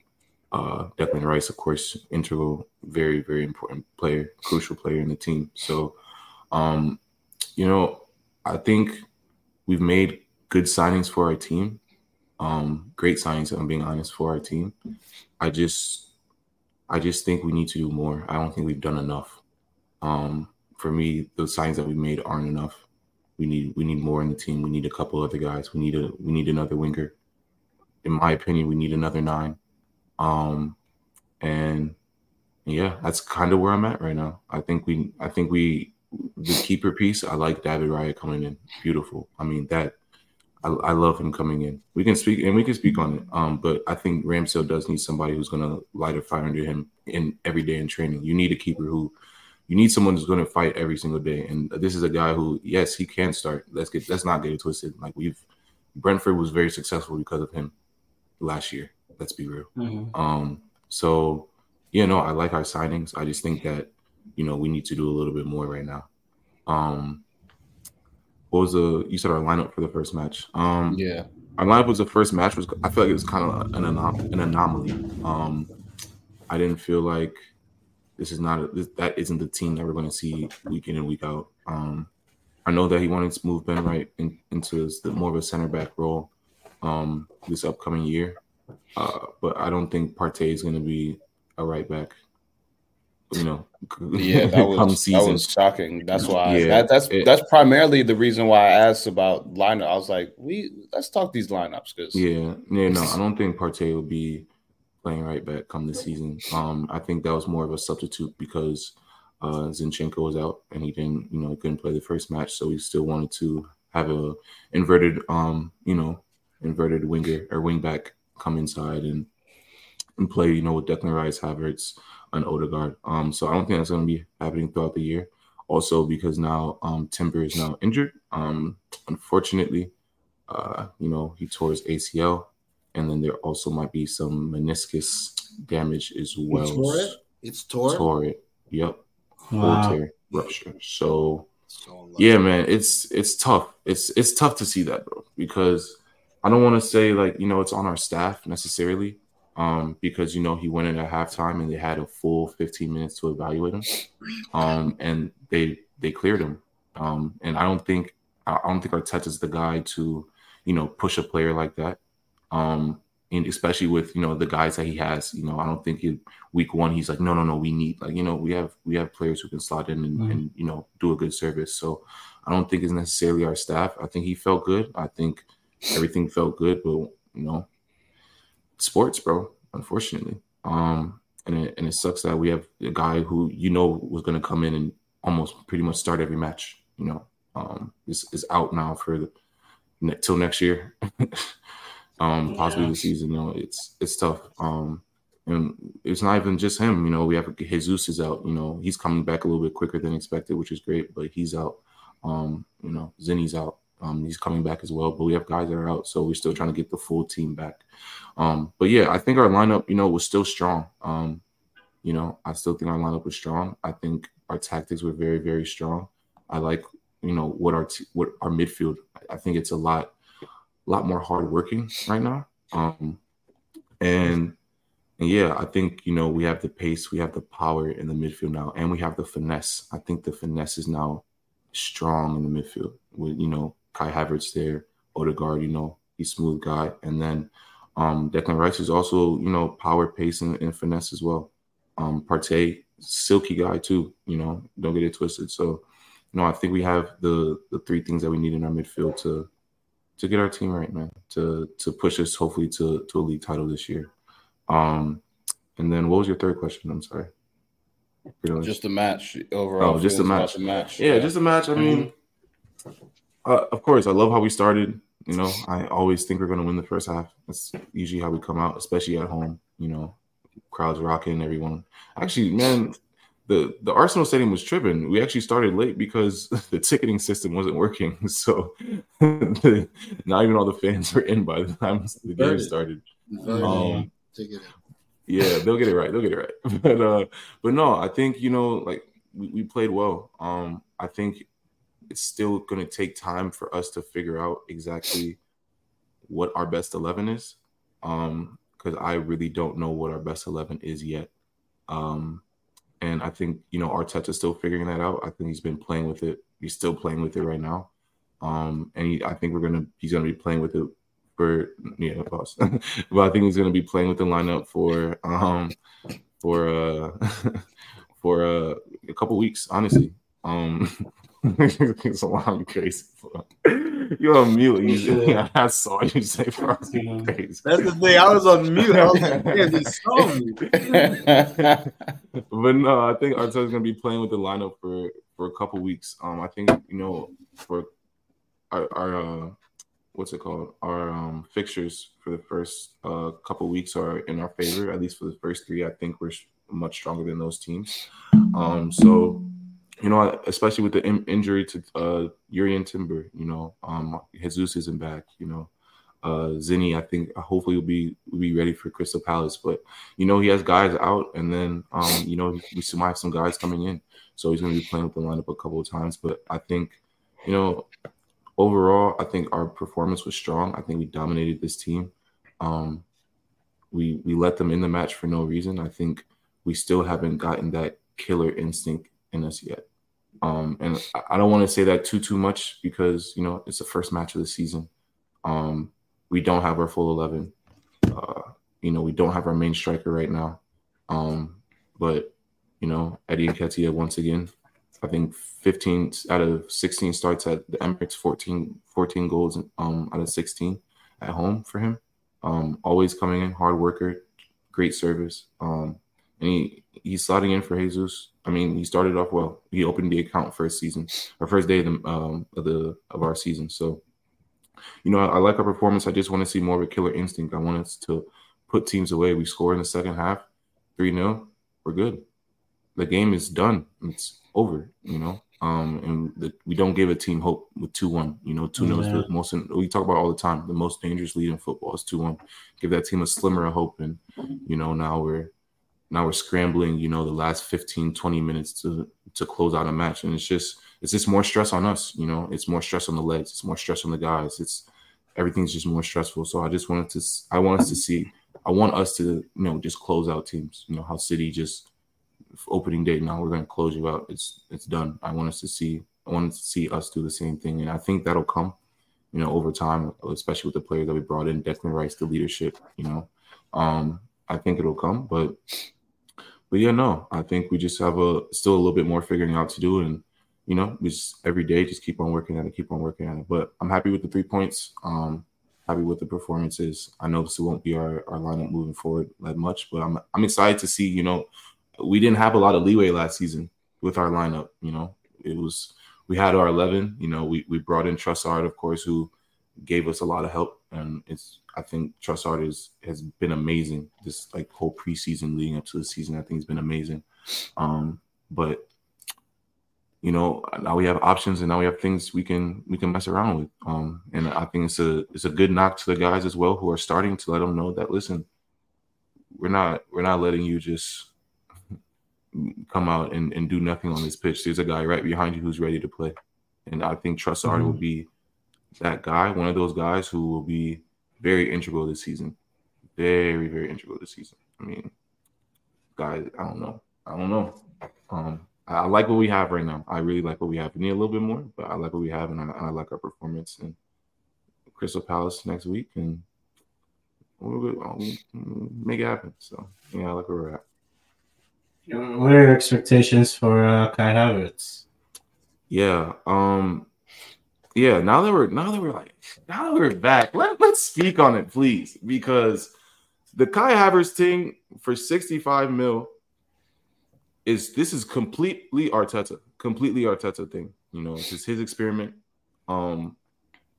Uh, Declan Rice, of course, integral, very very important player, crucial player in the team. So, um, you know, I think we've made good signings for our team. Um, great signings, I'm being honest, for our team. I just, I just think we need to do more. I don't think we've done enough. Um, for me, the signs that we made aren't enough. We need we need more in the team. We need a couple other guys. We need a we need another winger. In my opinion, we need another nine. Um, and yeah, that's kind of where I'm at right now. I think we I think we the keeper piece. I like David Raya coming in. Beautiful. I mean that. I, I love him coming in. We can speak and we can speak on it. Um, but I think Ramsdale does need somebody who's going to light a fire under him in every day in training. You need a keeper who you need someone who's going to fight every single day. And this is a guy who, yes, he can start. Let's get let's not get it twisted. Like we've Brentford was very successful because of him last year. Let's be real. Mm-hmm. Um, so yeah, no, I like our signings. I just think that you know we need to do a little bit more right now. Um, what was the you said our lineup for the first match? Um, yeah, our lineup was the first match was I feel like it was kind of an, anom- an anomaly. Um, I didn't feel like this is not a, this, that isn't the team that we're going to see week in and week out. Um, I know that he wanted to move Ben White in, into the, more of a center back role um, this upcoming year, uh, but I don't think Partey is going to be a right back. You know, yeah, that was, that was shocking. That's why yeah, that, that's it, that's primarily the reason why I asked about lineup. I was like, we let's talk these lineups because yeah, yeah, no, I don't think Partey will be playing right back come this season. Um, I think that was more of a substitute because uh, Zinchenko was out and he didn't, you know, couldn't play the first match, so he still wanted to have a inverted, um, you know, inverted winger or wing back come inside and and play, you know, with Declan Rice, Havertz, and Odegaard. Um, so I don't think that's going to be happening throughout the year. Also, because now um, Timber is now injured. Um, unfortunately, uh, you know, he tore his ACL and then there also might be some meniscus damage as well. It's tore it. It's tore. Tore it. Yep. Wow. rupture. So, so yeah, man, it's it's tough. It's it's tough to see that, bro, because I don't want to say like you know it's on our staff necessarily, um, because you know he went in at halftime and they had a full 15 minutes to evaluate him, um, and they they cleared him, um, and I don't think I don't think Arteta's the guy to you know push a player like that. Um, and especially with you know the guys that he has, you know, I don't think he, week one he's like, no, no, no, we need like you know we have we have players who can slot in and, mm-hmm. and you know do a good service. So I don't think it's necessarily our staff. I think he felt good. I think everything felt good, but you know, sports, bro. Unfortunately, um, and it, and it sucks that we have a guy who you know was going to come in and almost pretty much start every match. You know, um, is is out now for the, till next year. um, possibly yeah. the season. You know, it's it's tough. Um, and it's not even just him. You know, we have Jesus is out. You know, he's coming back a little bit quicker than expected, which is great. But he's out. Um, you know, Zinny's out. Um, he's coming back as well. But we have guys that are out, so we're still trying to get the full team back. Um, but yeah, I think our lineup, you know, was still strong. Um, you know, I still think our lineup was strong. I think our tactics were very, very strong. I like, you know, what our t- what our midfield. I think it's a lot a lot more hardworking right now. Um, and and yeah, I think you know we have the pace, we have the power in the midfield now, and we have the finesse. I think the finesse is now strong in the midfield with you know Kai Havertz there, Odegaard, you know he's smooth guy, and then um, Declan Rice is also you know power, pace, and, and finesse as well. Um, Partey, silky guy too. You know, don't get it twisted. So, you know, I think we have the the three things that we need in our midfield to to get our team right, man. To to push us hopefully to to a league title this year. Um, and then what was your third question? I'm sorry. Just the match overall. Oh, just the match. The match. Yeah, yeah, just a match. I mean, mm-hmm. uh, of course, I love how we started. You know, I always think we're going to win the first half. That's usually how we come out, especially at home. You know, crowds rocking, everyone. Actually, man, the the Arsenal stadium was tripping. We actually started late because the ticketing system wasn't working. So the, not even all the fans were in by the time the game started. Um, yeah, they'll get it right. They'll get it right. But uh, but no, I think you know, like we, we played well. Um, I think it's still going to take time for us to figure out exactly what our best 11 is. Um, because I really don't know what our best 11 is yet. Um, and I think, you know, Arteta's still figuring that out. I think he's been playing with it. He's still playing with it right now. Um, and he, I think we're going to, he's going to be playing with it for, yeah, pause. but I think he's going to be playing with the lineup for, um, for, uh, for uh, a couple weeks, honestly. Um, it's a lot crazy. You're on mute. You, yeah, I saw you say That's the thing. I was on mute. I was like, yeah, he saw me. but no, I think Arteta's gonna be playing with the lineup for for a couple weeks. Um, I think you know for our, our uh, what's it called? Our um fixtures for the first uh couple weeks are in our favor. At least for the first three, I think we're much stronger than those teams. Um, so you know, especially with the in- injury to uh Jurrien Timber, you know, um Jesus isn't back, you know. Uh Zinni, I think hopefully will be will be ready for Crystal Palace. But you know, he has guys out and then um, you know, we still might have some guys coming in. So he's gonna be playing with the lineup a couple of times. But I think, you know, overall, I think our performance was strong. I think we dominated this team. Um we we let them in the match for no reason. I think we still haven't gotten that killer instinct in us yet. Um, and I don't want to say that too too much because you know it's the first match of the season. Um, we don't have our full eleven. Uh, you know, we don't have our main striker right now. Um, but you know, Eddie and Nketiah once again, I think 15 out of 16 starts at the Emirates, 14, 14 goals um, out of 16 at home for him. Um, always coming in, hard worker, great service. Um, and he, he's slotting in for Jesus. I mean, he started off well. He opened the account first season, or first day of the um, of the of our season. So, you know, I, I like our performance. I just want to see more of a killer instinct. I want us to put teams away. We score in the second half, three 0 We're good. The game is done. It's over. You know, um, and the, we don't give a team hope with two one. You know, two 0 yeah. the most. We talk about all the time. The most dangerous lead in football is two one. Give that team a slimmer of hope, and you know now we're now we're scrambling you know the last 15 20 minutes to to close out a match. And it's just it's just more stress on us you know? It's more stress on the legs. It's more stress on the guys. It's everything's just more stressful. So i just wanted to i want us to see i want us to you know just close out teams. You know how city just opening day now we're going to close you out. It's it's done. I want us to see i want to see us do the same thing. And i think that'll come you know over time especially with the players that we brought in declan rice the leadership you know? Um i think it'll come but but yeah, no, I think we just have a still a little bit more figuring out to do, and you know, we just every day just keep on working at it, keep on working at it. But I'm happy with the three points. Um, happy with the performances. I know this won't be our, our lineup moving forward that much, but I'm I'm excited to see. You know, we didn't have a lot of leeway last season with our lineup. You know, it was we had our 11. You know, we we brought in Trossard, of course, who gave us a lot of help, and it's I think Trossard is has been amazing this like whole preseason leading up to the season. I think he's been amazing. Um, but you know, now we have options and now we have things we can we can mess around with. Um, and I think it's a it's a good knock to the guys as well who are starting to let them know that listen, we're not we're not letting you just come out and, and do nothing on this pitch. There's a guy right behind you who's ready to play. And I think Trossard mm-hmm. will be that guy, one of those guys who will be very integral this season. Very, very integral this season. I mean, guys, I don't know. I don't know. Um, I, like what we have right now. I really like what we have. We need a little bit more, but I like what we have, and I, I like our performance. And Crystal Palace next week, and we'll, we'll, make it happen. So yeah, I like where we're at. What are your expectations for uh, Kai Havertz? Yeah, um, yeah, now that we're now that we're like now that we're back, let, let's speak on it, please. Because the Kai Havertz thing for 65 mil is this is completely Arteta, completely Arteta thing. You know, it's his experiment. Um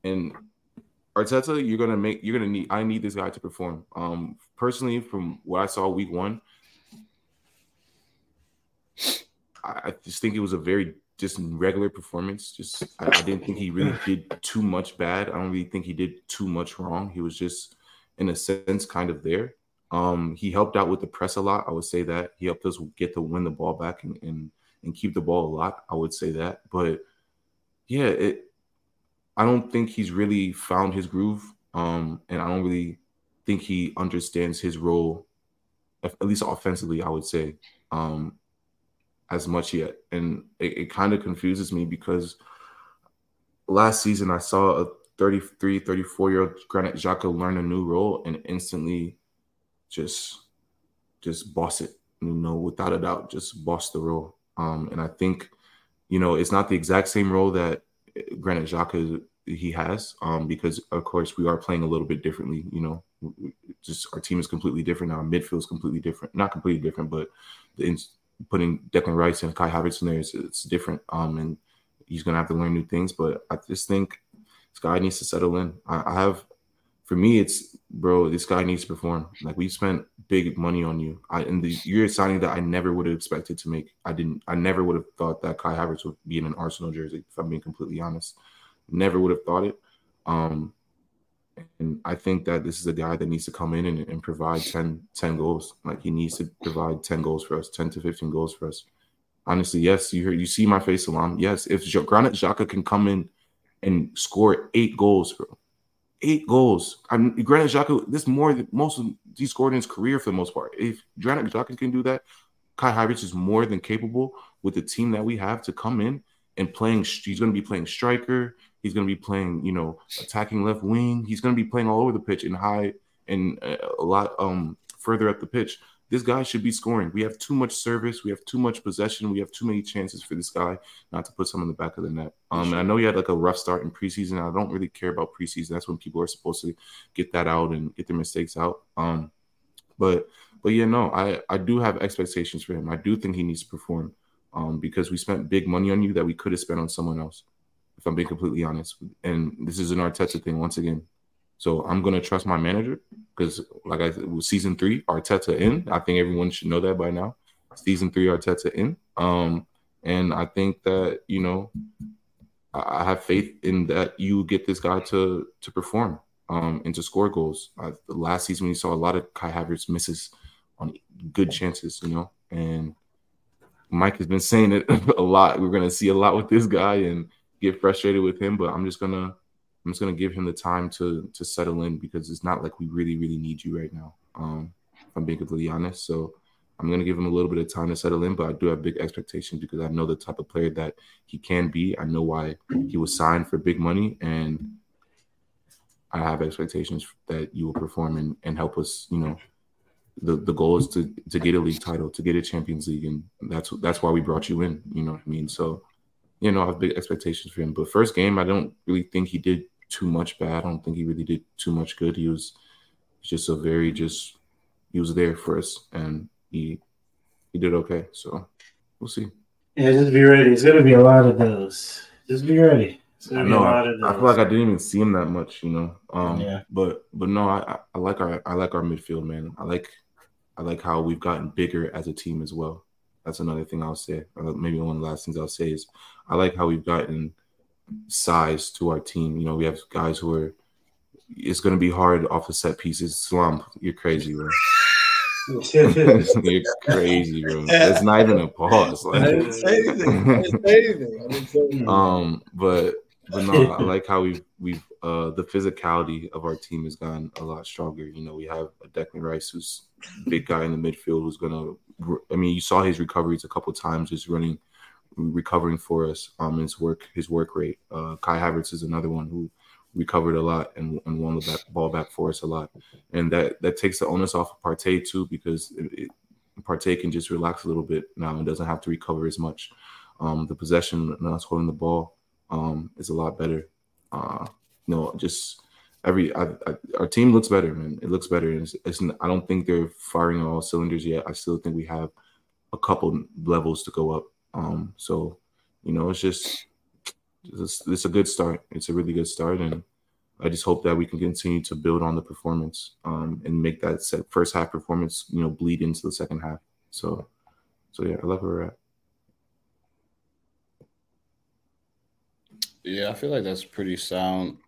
and Arteta, you're gonna make you're gonna need I need this guy to perform. Um personally, from what I saw week one, I just think it was a very just regular performance. Just I, I, didn't think he really did too much bad. I don't really think he did too much wrong. He was just in a sense kind of there. Um, he helped out with the press a lot. I would say that he helped us get to win the ball back and and, and keep the ball a lot. I would say that, but yeah, it. I don't think he's really found his groove, um, and I don't really think he understands his role, at least offensively. I would say, um, as much yet, and it, it kind of confuses me because last season I saw a 33, 34 year old Granit Xhaka learn a new role and instantly just just boss it, you know, without a doubt, just boss the role. Um, and I think, you know, it's not the exact same role that Granit Xhaka he has, um, because of course we are playing a little bit differently. You know, just our team is completely different now. Midfield is completely different, not completely different, but the, putting Declan Rice and Kai Havertz in there is it's different. Um, and he's gonna have to learn new things. But I just think this guy needs to settle in. I, I have, for me, it's bro. This guy needs to perform. Like we spent big money on you. I in the you're signing that I never would have expected to make. I didn't. I never would have thought that Kai Havertz would be in an Arsenal jersey. If I'm being completely honest, never would have thought it. Um, and I think that this is a guy that needs to come in and, and provide 10, 10 goals. Like he needs to provide 10 goals for us, 10 to 15 goals for us. Honestly, yes, you hear, you see my face, Salam. Yes, if Granit Xhaka can come in and score eight goals, bro, eight goals. I'm Granit Xhaka. This more than most of he scored in his career for the most part. If Granit Xhaka can do that, Kai Havertz is more than capable with the team that we have to come in and playing. He's going to be playing striker. He's going to be playing, you know, attacking left wing. He's going to be playing all over the pitch and high and uh, a lot um further up the pitch. This guy should be scoring. We have too much service. We have too much possession. We have too many chances for this guy not to put some in the back of the net. Um, I know he had like a rough start in preseason. I don't really care about preseason. That's when people are supposed to get that out and get their mistakes out. Um, but but yeah, no, I I do have expectations for him. I do think he needs to perform. Um, because we spent big money on you that we could have spent on someone else if I'm being completely honest. And this is an Arteta thing once again. So I'm gonna trust my manager because, like I said, season three Arteta in. I think everyone should know that by now. Season three Arteta in. Um, and I think that you know, I, have faith in that you get this guy to to perform um, and to score goals. Last season we saw a lot of Kai Havertz misses on good chances, you know, and Mike has been saying it a lot. We're gonna see a lot with this guy, and get frustrated with him, but I'm just gonna I'm just gonna give him the time to to settle in because it's not like we really really need you right now. Um, if I'm being completely honest, so I'm gonna give him a little bit of time to settle in, but I do have big expectations because I know the type of player that he can be. I know why he was signed for big money, and I have expectations that you will perform and, and help us. You know, the the goal is to to get a league title, to get a Champions League, and that's that's why we brought you in. You know what I mean? So you know, I have big expectations for him. But first game, I don't really think he did too much bad. I don't think he really did too much good. He was just a very just he was there for us and he he did okay. So we'll see. Yeah, just be ready. It's gonna be a lot of those. Just be ready. I know. I, I, feel like I didn't even see him that much, you know. Um, yeah. But but no, I, I like our I like our midfield, man. I like I like how we've gotten bigger as a team as well. That's another thing I'll say. Maybe one of the last things I'll say is I like how we've gotten size to our team. You know, we have guys who are. It's going to be hard off the set pieces. Slump, you're crazy, bro. you're crazy, bro. It's not even a pause. Like, I didn't say anything. I didn't say anything. I didn't say anything. Um, but but no, I like how we've we've uh the physicality of our team has gotten a lot stronger. You know, we have a Declan Rice who's big guy in the midfield who's gonna. I mean, you saw his recoveries a couple times, just running, recovering for us. Um, his work, his work rate. Uh, Kai Havertz is another one who recovered a lot and, and won the ball back for us a lot, and that that takes the onus off of Partey too because it, it, Partey can just relax a little bit now and doesn't have to recover as much. Um, the possession and us holding the ball um, is a lot better. Uh, you know, just every I, I, our team looks better, man. It looks better. It's, it's, I don't think they're firing all cylinders yet. I still think we have a couple levels to go up. Um, so you know, it's just it's, it's, a good start. It's a really good start, and I just hope that we can continue to build on the performance um, and make that first half performance, you know, bleed into the second half. So, so yeah, I love where we're at. Yeah, I feel like that's pretty sound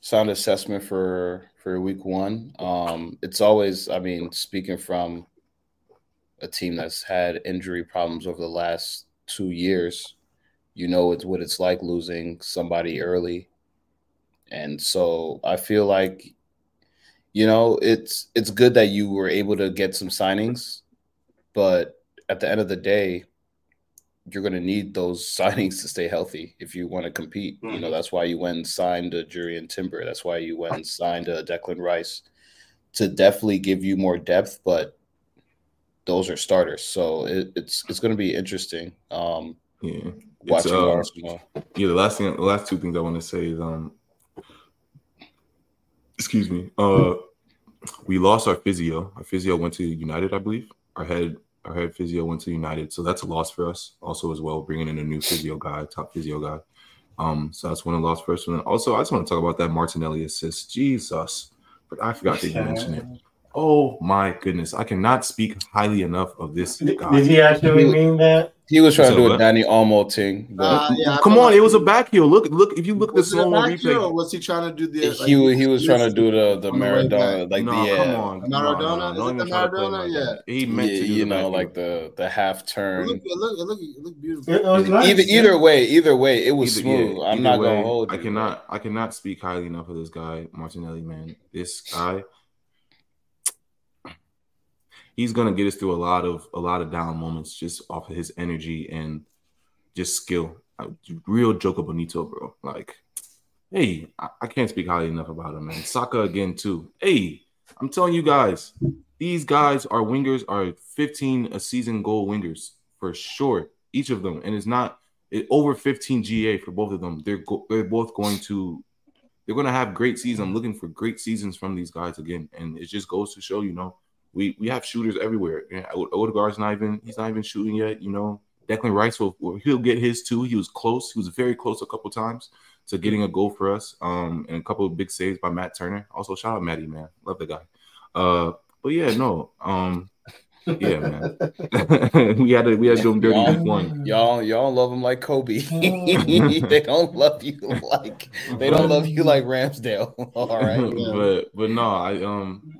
sound assessment for for week one. Um, it's always, I mean, speaking from a team that's had injury problems over the last two years, You know it's what it's like losing somebody early. And so I feel like you know, it's it's good that you were able to get some signings, but at the end of the day, you're going to need those signings to stay healthy if you want to compete. Mm-hmm. You know, mm-hmm. that's why you went and signed a Jurrien Timber. That's why you went and signed a Declan Rice to definitely give you more depth, but those are starters. So it, it's it's going to be interesting. Um, yeah, watching uh, Arsenal. Yeah, the last thing, the last two things I want to say is, um, excuse me, uh, we lost our physio. Our physio went to United, I believe. Our head our head physio went to United, so that's a loss for us. Also, as well, bringing in a new physio guy, top physio guy. Um, so that's one of the loss first. And also, I just want to talk about that Martinelli assist. Jesus, but I forgot to mention it. Oh my goodness, I cannot speak highly enough of this guy. Did he actually mean that? He was trying so to do a Dani Olmo thing. Uh, yeah, Come on, it was a back heel. Look, look. If you look at the slow replay, was he trying to do the? Like, he he was trying to do the the Maradona, like no, the come on, Maradona. No, no, Is it the Maradona? Yeah. He meant yeah, to you know, like the the half turn. It look, look, look beautiful. It was nice, either yeah. either way, either way, it was either, smooth. Yeah, I'm not way, gonna hold. You, I cannot, I cannot speak highly enough of this guy, Martinelli. Man, this guy he's gonna get us through a lot of a lot of down moments just off of his energy and just skill. Uh, real Jogo Bonito, bro. Like, hey, I, I can't speak highly enough about him, man. Saka again too. Hey, I'm telling you guys, these guys are wingers are 15 a season goal wingers for sure, each of them, and it's not it, over 15 GA for both of them. They're go, they're both going to they're going to have great seasons. I'm looking for great seasons from these guys again, and it just goes to show, you know, we we have shooters everywhere. Yeah, Odegaard's not even he's not even shooting yet. You know, Declan Rice will he'll get his too. He was close. He was very close a couple times to getting a goal for us. Um, and a couple of big saves by Matt Turner. Also, shout out Matty, man, love the guy. Uh, but yeah, no, um, yeah, man. we had to we had to do him dirty y'all, one. Y'all, y'all love him like Kobe. they don't love you like they don't love you like Ramsdale. All right, but but no, I um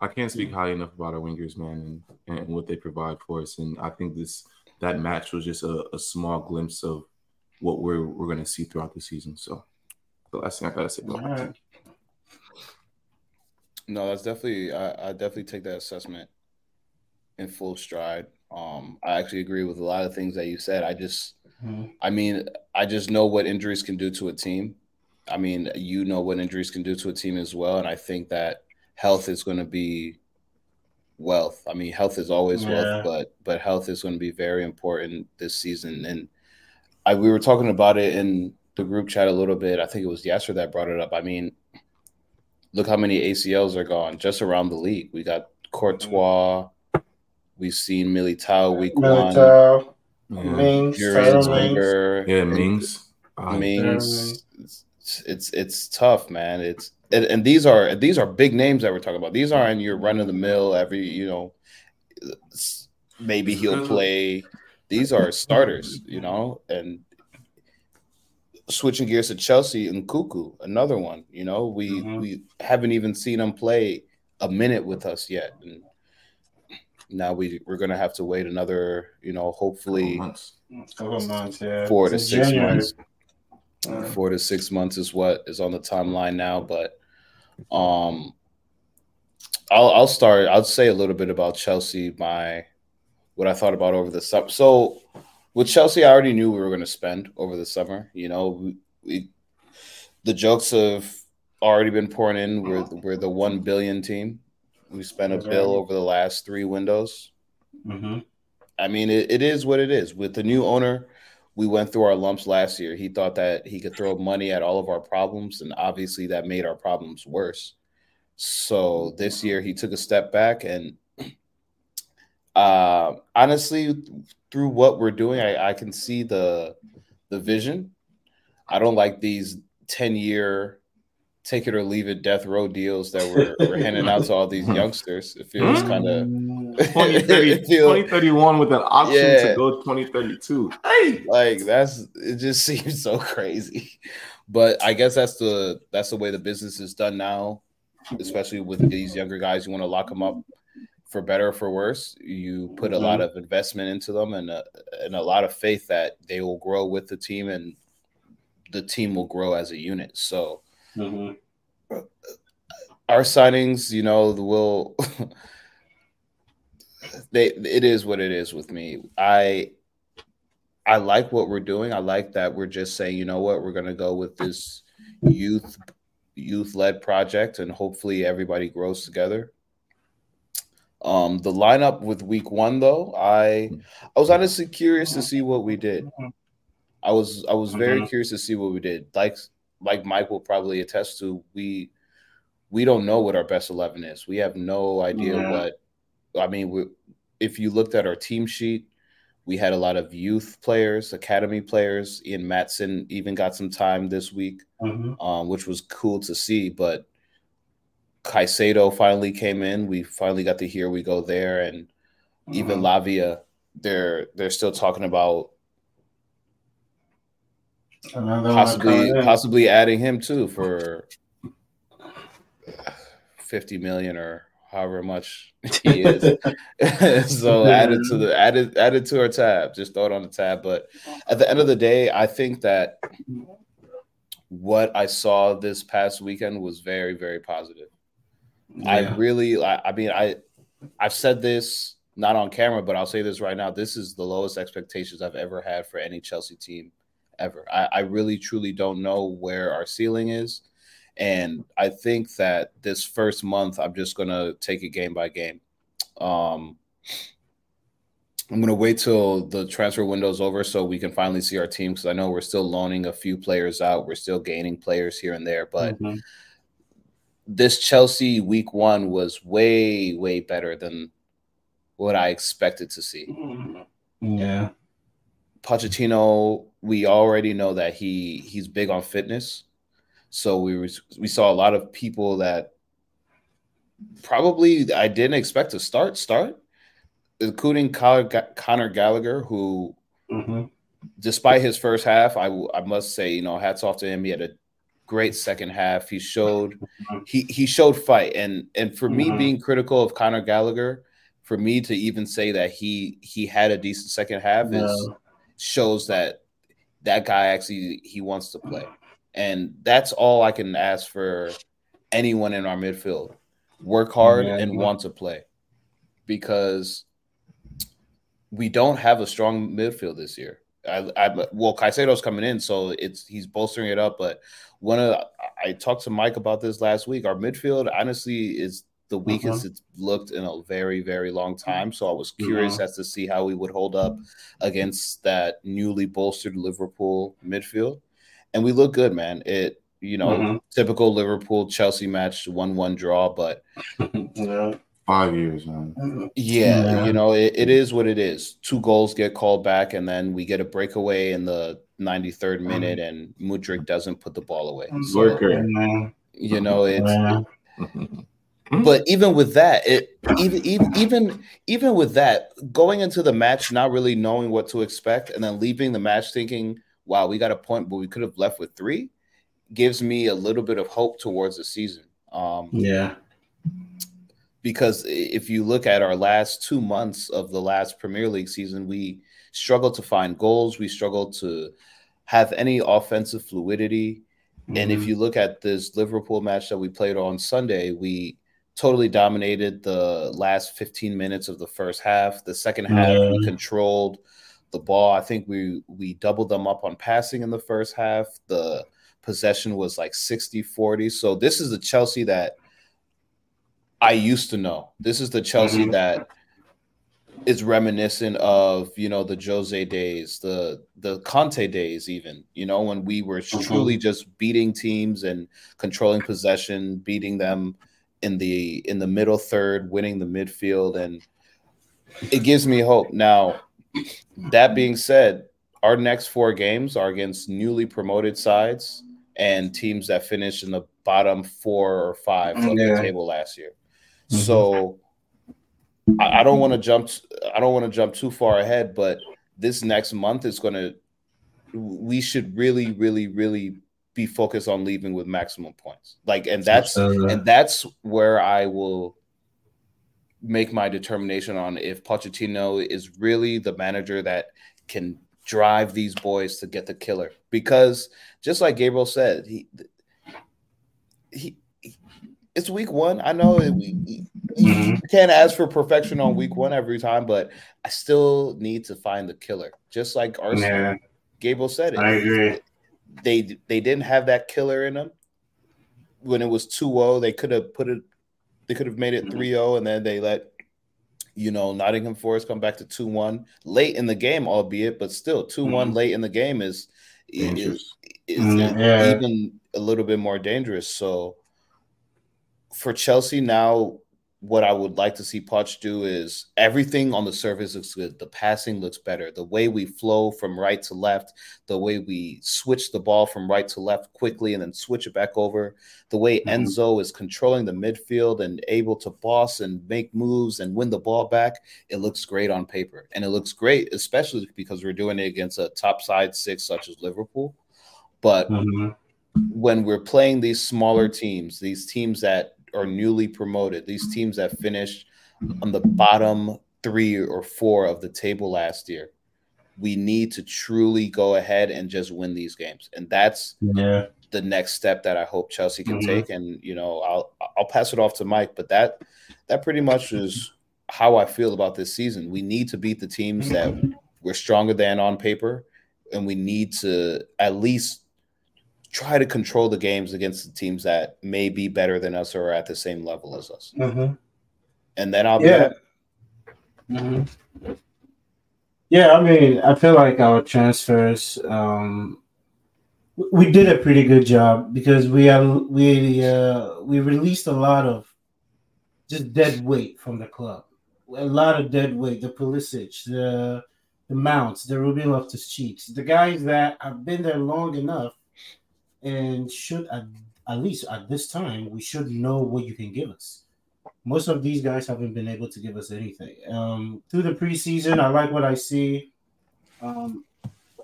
I can't speak highly enough about our wingers, man, and, and what they provide for us. And I think this that match was just a, a small glimpse of what we're we're going to see throughout the season. So the last thing I gotta say about right. No, that's definitely I, I, definitely take that assessment in full stride. Um, I actually agree with a lot of things that you said. I just, mm-hmm. I mean, I just know what injuries can do to a team. I mean, you know what injuries can do to a team as well, and I think that health is going to be wealth. I mean, health is always yeah. wealth, but but health is going to be very important this season. And I we were talking about it in the group chat a little bit. I think it was yesterday that brought it up. I mean, look how many ACLs are gone just around the league. We got Courtois. Mm-hmm. We've seen Militao week Militao, one. Mings, yeah, Mings. Mings. It's, it's it's tough, man. It's and, and, these are these are big names that we're talking about. These aren't your run of the mill every you know. Maybe he'll play. These are starters, you know, and switching gears to Chelsea and Nkunku, another one. You know, we mm-hmm. we haven't even seen him play a minute with us yet, and now we we're gonna have to wait another, you know, hopefully months. months, yeah. four to six January. months. Uh, four to six months is what is on the timeline now, but um, I'll I'll start. I'll say a little bit about Chelsea. My what I thought about over the summer. So with Chelsea, I already knew we were going to spend over the summer. You know, we, we the jokes have already been pouring in. We're we're the one billion team. We spent a bill over the last three windows. Mm-hmm. I mean, it, it is what it is. With the new owner, we went through our lumps last year. He thought that he could throw money at all of our problems, and obviously that made our problems worse. So this year he took a step back, and uh, honestly, through what we're doing, I, I can see the the vision. I don't like these ten year take it or leave it death row deals that we're, we're handing out to all these youngsters. It feels kind of 2031 with an option yeah. to go 2032. Hey, like that's it just seems so crazy. But I guess that's the that's the way the business is done now, especially with these younger guys. You want to lock them up for better or for worse, you put a mm-hmm. lot of investment into them and a, and a lot of faith that they will grow with the team and the team will grow as a unit. So mm-hmm. our signings, you know, will they it is what it is with me. I I like what we're doing. I like that we're just saying, you know what, we're gonna go with this youth youth led project and hopefully everybody grows together. Um, the lineup with week one though, I I was honestly curious to see what we did. I was I was very mm-hmm. curious to see what we did. Like like Mike will probably attest to, we we don't know what our best eleven is. We have no idea yeah. what. I mean, we, if you looked at our team sheet, we had a lot of youth players, academy players. Ian Maatsen even got some time this week, mm-hmm. um, which was cool to see. But Caicedo finally came in. We finally got to hear we go there, and mm-hmm. even Lavia. They're they're still talking about Another possibly possibly adding him too for fifty million or however much he is. so added to the added added to our tab. Just throw it on the tab. But at the end of the day, I think that what I saw this past weekend was very, very positive. Yeah. I really I, I mean I I've said this not on camera, but I'll say this right now. This is the lowest expectations I've ever had for any Chelsea team ever. I, I really truly don't know where our ceiling is. And I think that this first month, I'm just going to take it game by game. Um, I'm going to wait till the transfer window's over so we can finally see our team because I know we're still loaning a few players out. We're still gaining players here and there. But mm-hmm. this Chelsea week one was way, way better than what I expected to see. Yeah. Pochettino, we already know that he he's big on fitness. So we we saw a lot of people that probably I didn't expect to start start, including Connor Gallagher, who, mm-hmm. despite his first half, I I must say, you know, hats off to him. He had a great second half. He showed mm-hmm. he he showed fight, and and for mm-hmm. me being critical of Connor Gallagher, for me to even say that he he had a decent second half is shows that that guy actually he wants to play. And that's all I can ask for anyone in our midfield. Work hard yeah, and yeah. want to play. Because we don't have a strong midfield this year. I, I well, Caicedo's coming in, so it's he's bolstering it up. But one of I talked to Mike about this last week. Our midfield, honestly, is the weakest uh-huh. it's looked in a very, very long time. So I was curious uh-huh. as to see how we would hold up against that newly bolstered Liverpool midfield and we look good, man. It you know mm-hmm. typical Liverpool Chelsea match, one one draw, but yeah. five years, man. Yeah, yeah. you know it, it is what it is. Two goals get called back, and then we get a breakaway in the 93rd mm-hmm. minute, mm-hmm. and Mudryk doesn't put the ball away. So, you know it's. but even with that, it even even even even with that, going into the match not really knowing what to expect, and then leaving the match thinking wow, we got a point, but we could have left with three, gives me a little bit of hope towards the season. Um, yeah. Because if you look at our last two months of the last Premier League season, we struggled to find goals. We struggled to have any offensive fluidity. Mm-hmm. And if mm-hmm. you look at this Liverpool match that we played on Sunday, we totally dominated the last 15 minutes of the first half. The second half, yeah. we controlled the ball. I think we we doubled them up on passing in the first half. The possession was like 60-40. So this is the Chelsea that I used to know. This is the Chelsea mm-hmm. that is reminiscent of you know the Jose days, the the Conte days, even you know when we were mm-hmm. truly just beating teams and controlling possession, beating them in the in the middle third, winning the midfield, and it gives me hope. Now that being said, our next four games are against newly promoted sides and teams that finished in the bottom four or five of yeah. the table last year. Mm-hmm. So I, I don't want to jump. I don't want to jump too far ahead, but this next month is going to. We should really, really, really be focused on leaving with maximum points. Like, and that's and that's where I will make my determination on if Pochettino is really the manager that can drive these boys to get the killer. Because just like Gabriel said, he he, it's week one. I know it, we, mm-hmm. can't ask for perfection on week one every time, but I still need to find the killer. Just like Arsenal, yeah. Gabriel said it. I agree. They they didn't have that killer in them when it was 2-0. They could have put it. They could have made it 3-0, and then they let you know Nottingham Forest come back to 2-1 late in the game, albeit, but still 2-1 mm-hmm. late in the game is is, is, mm, yeah. even a little bit more dangerous. So for Chelsea now, what I would like to see Poch do is everything on the surface looks good. The passing looks better. The way we flow from right to left, the way we switch the ball from right to left quickly and then switch it back over, the way mm-hmm. Enzo is controlling the midfield and able to boss and make moves and win the ball back, it looks great on paper. And it looks great, especially because we're doing it against a top side six such as Liverpool. But mm-hmm. when we're playing these smaller teams, these teams that are newly promoted, these teams that finished on the bottom three or four of the table last year. We need to truly go ahead and just win these games, and that's yeah. the next step that I hope Chelsea can mm-hmm. take. And you know, I'll I'll pass it off to Mike, but that that pretty much is how I feel about this season. We need to beat the teams that we're stronger than on paper, and we need to at least try to control the games against the teams that may be better than us or at the same level as us. Mm-hmm. And then I'll yeah. Mm-hmm. Yeah, I mean, I feel like our transfers, um, we did a pretty good job because we have we uh, we released a lot of just dead weight from the club. A lot of dead weight. The Pulisic, the the Mounts, the Ruben Loftus Cheeks, the guys that have been there long enough and should at, at least at this time we should know what you can give us. Most of these guys haven't been able to give us anything. Um, through the preseason, I like what I see. Um,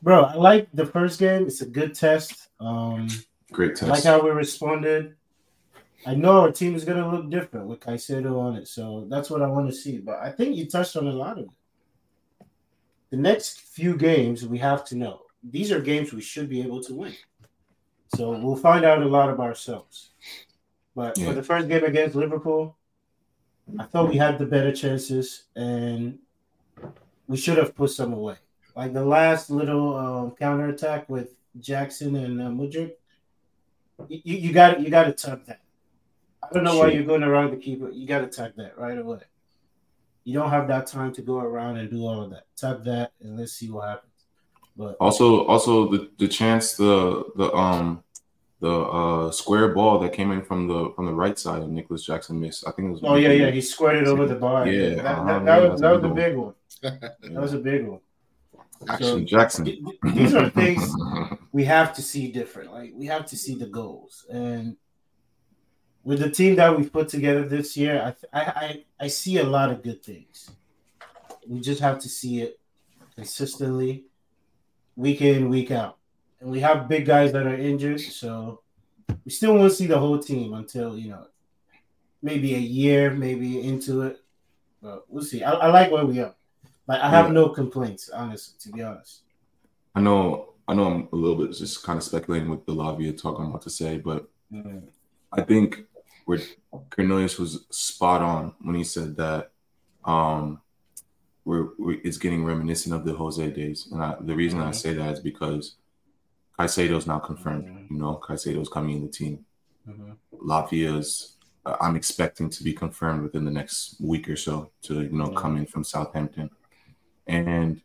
bro, I like the first game. It's a good test. Um, Great test. I like how we responded. I know our team is going to look different with Caicedo on it, so that's what I want to see. But I think you touched on a lot of it. The next few games, we have to know these are games we should be able to win. So we'll find out a lot of ourselves. But yeah. for the first game against Liverpool, I thought we had the better chances and we should have put some away. Like the last little um, counter attack with Jackson and uh, you, you got you got to tuck that. I don't know sure. why you're going around the keeper. You got to tuck that right away. You don't have that time to go around and do all of that. Tuck that and let's see what happens. But also, also the the chance the the um the uh square ball that came in from the from the right side of Nicolas Jackson missed. I think it was. Oh yeah, yeah, he squared it over the bar. Yeah, that, uh-huh, that, that was that was a big one. That was a big one. Action so, Jackson. these are things we have to see different. Like we have to see the goals, and with the team that we've put together this year, I I I see a lot of good things. We just have to see it consistently week in, week out. And we have big guys that are injured, so we still won't see the whole team until you know maybe a year, maybe into it. But we'll see. I, I like where we are. Like I have yeah. no complaints, honestly, to be honest. I know I know I'm a little bit just kind of speculating with the Lavia talk I'm about to say, but mm-hmm. I think where Cornelius was spot on when he said that um, we're, we're, it's getting reminiscent of the Jose days. And I, the reason mm-hmm. I say that is because Caicedo's now confirmed. Mm-hmm. You know, Caicedo's coming in the team. Mm-hmm. Lavia's, uh, I'm expecting to be confirmed within the next week or so to you know come in from Southampton. And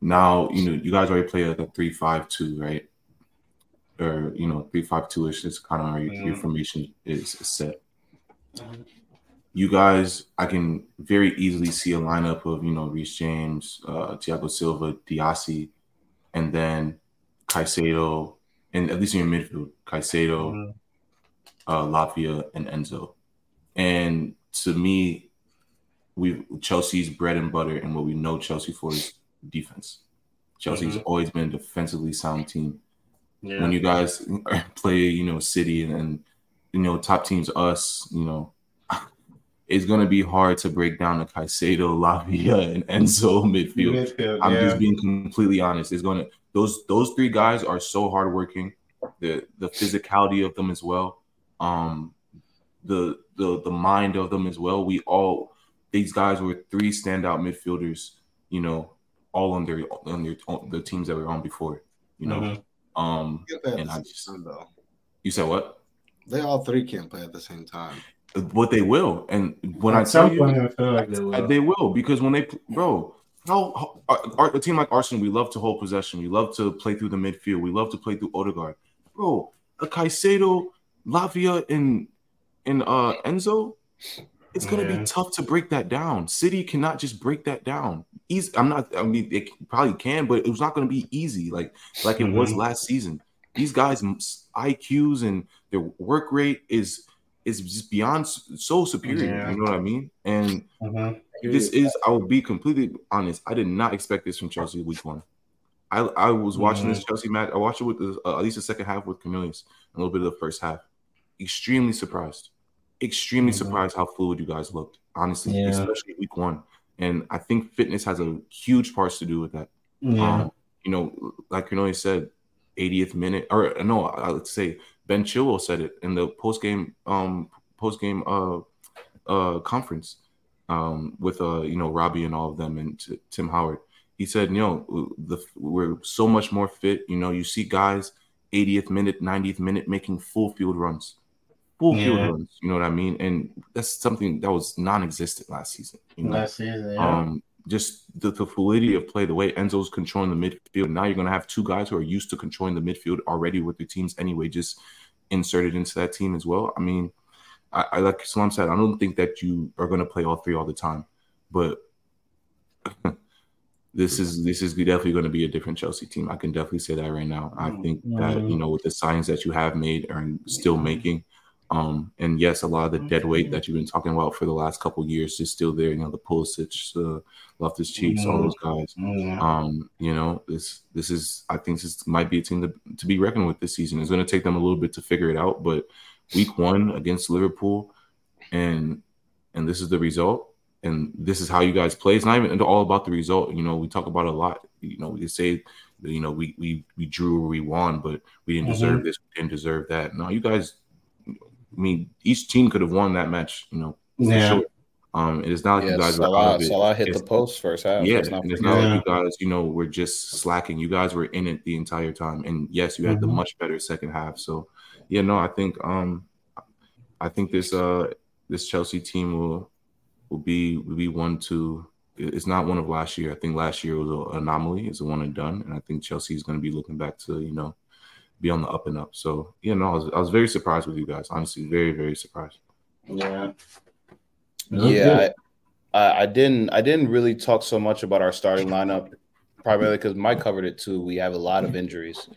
now you know you guys already play at a three five two, right? Or you know three five two ish is kind of your, your formation is set. You guys, I can very easily see a lineup of, you know, Reece James, uh, Thiago Silva, Disasi, and then Caicedo, and at least in your midfield, Caicedo, mm-hmm. uh, Lavia, and Enzo. And to me, we Chelsea's bread and butter, and what we know Chelsea for is defense. Chelsea's mm-hmm. always been a defensively sound team. Yeah. When you guys play, you know, City and, and you know top teams, us, you know, it's going to be hard to break down the Caicedo, Lavia, and Enzo midfield. midfield I'm yeah. just being completely honest. It's going to those those three guys are so hardworking. The the physicality of them as well. Um, the the the mind of them as well. We all these guys were three standout midfielders. You know, all on their on their on the teams that we were on before. You know, mm-hmm. um, and I just time, though. you said what? They all three can't play at the same time. But they will, and when at I tell you, I feel like they will. they will because when they, bro, how, how a team like Arsenal, we love to hold possession, we love to play through the midfield, we love to play through Odegaard, bro. A Caicedo, Lavia, and and uh Enzo, it's gonna yeah. be tough to break that down. City cannot just break that down. Easy. I'm not. I mean, it probably can, but it was not gonna be easy. Like like it mm-hmm. was last season. These guys' IQs and their work rate is is just beyond so superior. Yeah. You know what I mean? And mm-hmm. this is. I will be completely honest. I did not expect this from Chelsea week one. I I was watching mm-hmm. this Chelsea match. I watched it with the, uh, at least the second half with Cornelius, a little bit of the first half. Extremely surprised extremely mm-hmm. surprised how fluid you guys looked, honestly, yeah. especially week one. And I think fitness has a huge parts to do with that. Yeah. Um, you know, like you know, he said, 80th minute, or no, I would say Ben Chilwell said it in the post game, um, post game, uh, uh, conference, um, with uh, you know, Robbie and all of them and t- Tim Howard. He said, you know, the we're so much more fit. You know, you see guys 80th minute, 90th minute making full field runs full yeah. field runs. You know what I mean? And that's something that was non-existent last season. You know? Last season, yeah. Um, just the, the fluidity of play, the way Enzo's controlling the midfield. Now you're going to have two guys who are used to controlling the midfield already with their teams anyway, just inserted into that team as well. I mean, I, I like Salam said, I don't think that you are going to play all three all the time, but this is this is definitely going to be a different Chelsea team. I can definitely say that right now. I mm, think that you know with the signs that you have made and still making, um, and yes, a lot of the dead weight that you've been talking about for the last couple years is still there. You know, the Pulisic, uh, Loftus Cheeks, all those guys. Um, you know, this this is I think this might be a team to, to be reckoned with this season. It's going to take them a little bit to figure it out, but week one against Liverpool, and and this is the result, and this is how you guys play. It's not even all about the result. You know, we talk about a lot. You know, we say you know we we we drew or we won, but we didn't mm-hmm. deserve this, we didn't deserve that. No, you guys I mean, each team could have won that match, you know. Yeah. Sure. Um, it is not like yeah, you guys Salah, were out of it. Salah hit it's, the post first half. Yeah, not it's not like you guys, you know, were just slacking. You guys were in it the entire time, and yes, you had mm-hmm. the much better second half. So, yeah, no, I think, um, I think this uh this Chelsea team will will be will be one to. It's not one of last year. I think last year was an anomaly. It's a one and done, and I think Chelsea is going to be looking back to you know be on the up and up. So yeah, no, I was, I was very surprised with you guys. Honestly, very very surprised. Yeah. Yeah, I, I, didn't I didn't really talk so much about our starting lineup, primarily because Mike covered it too. We have a lot of injuries.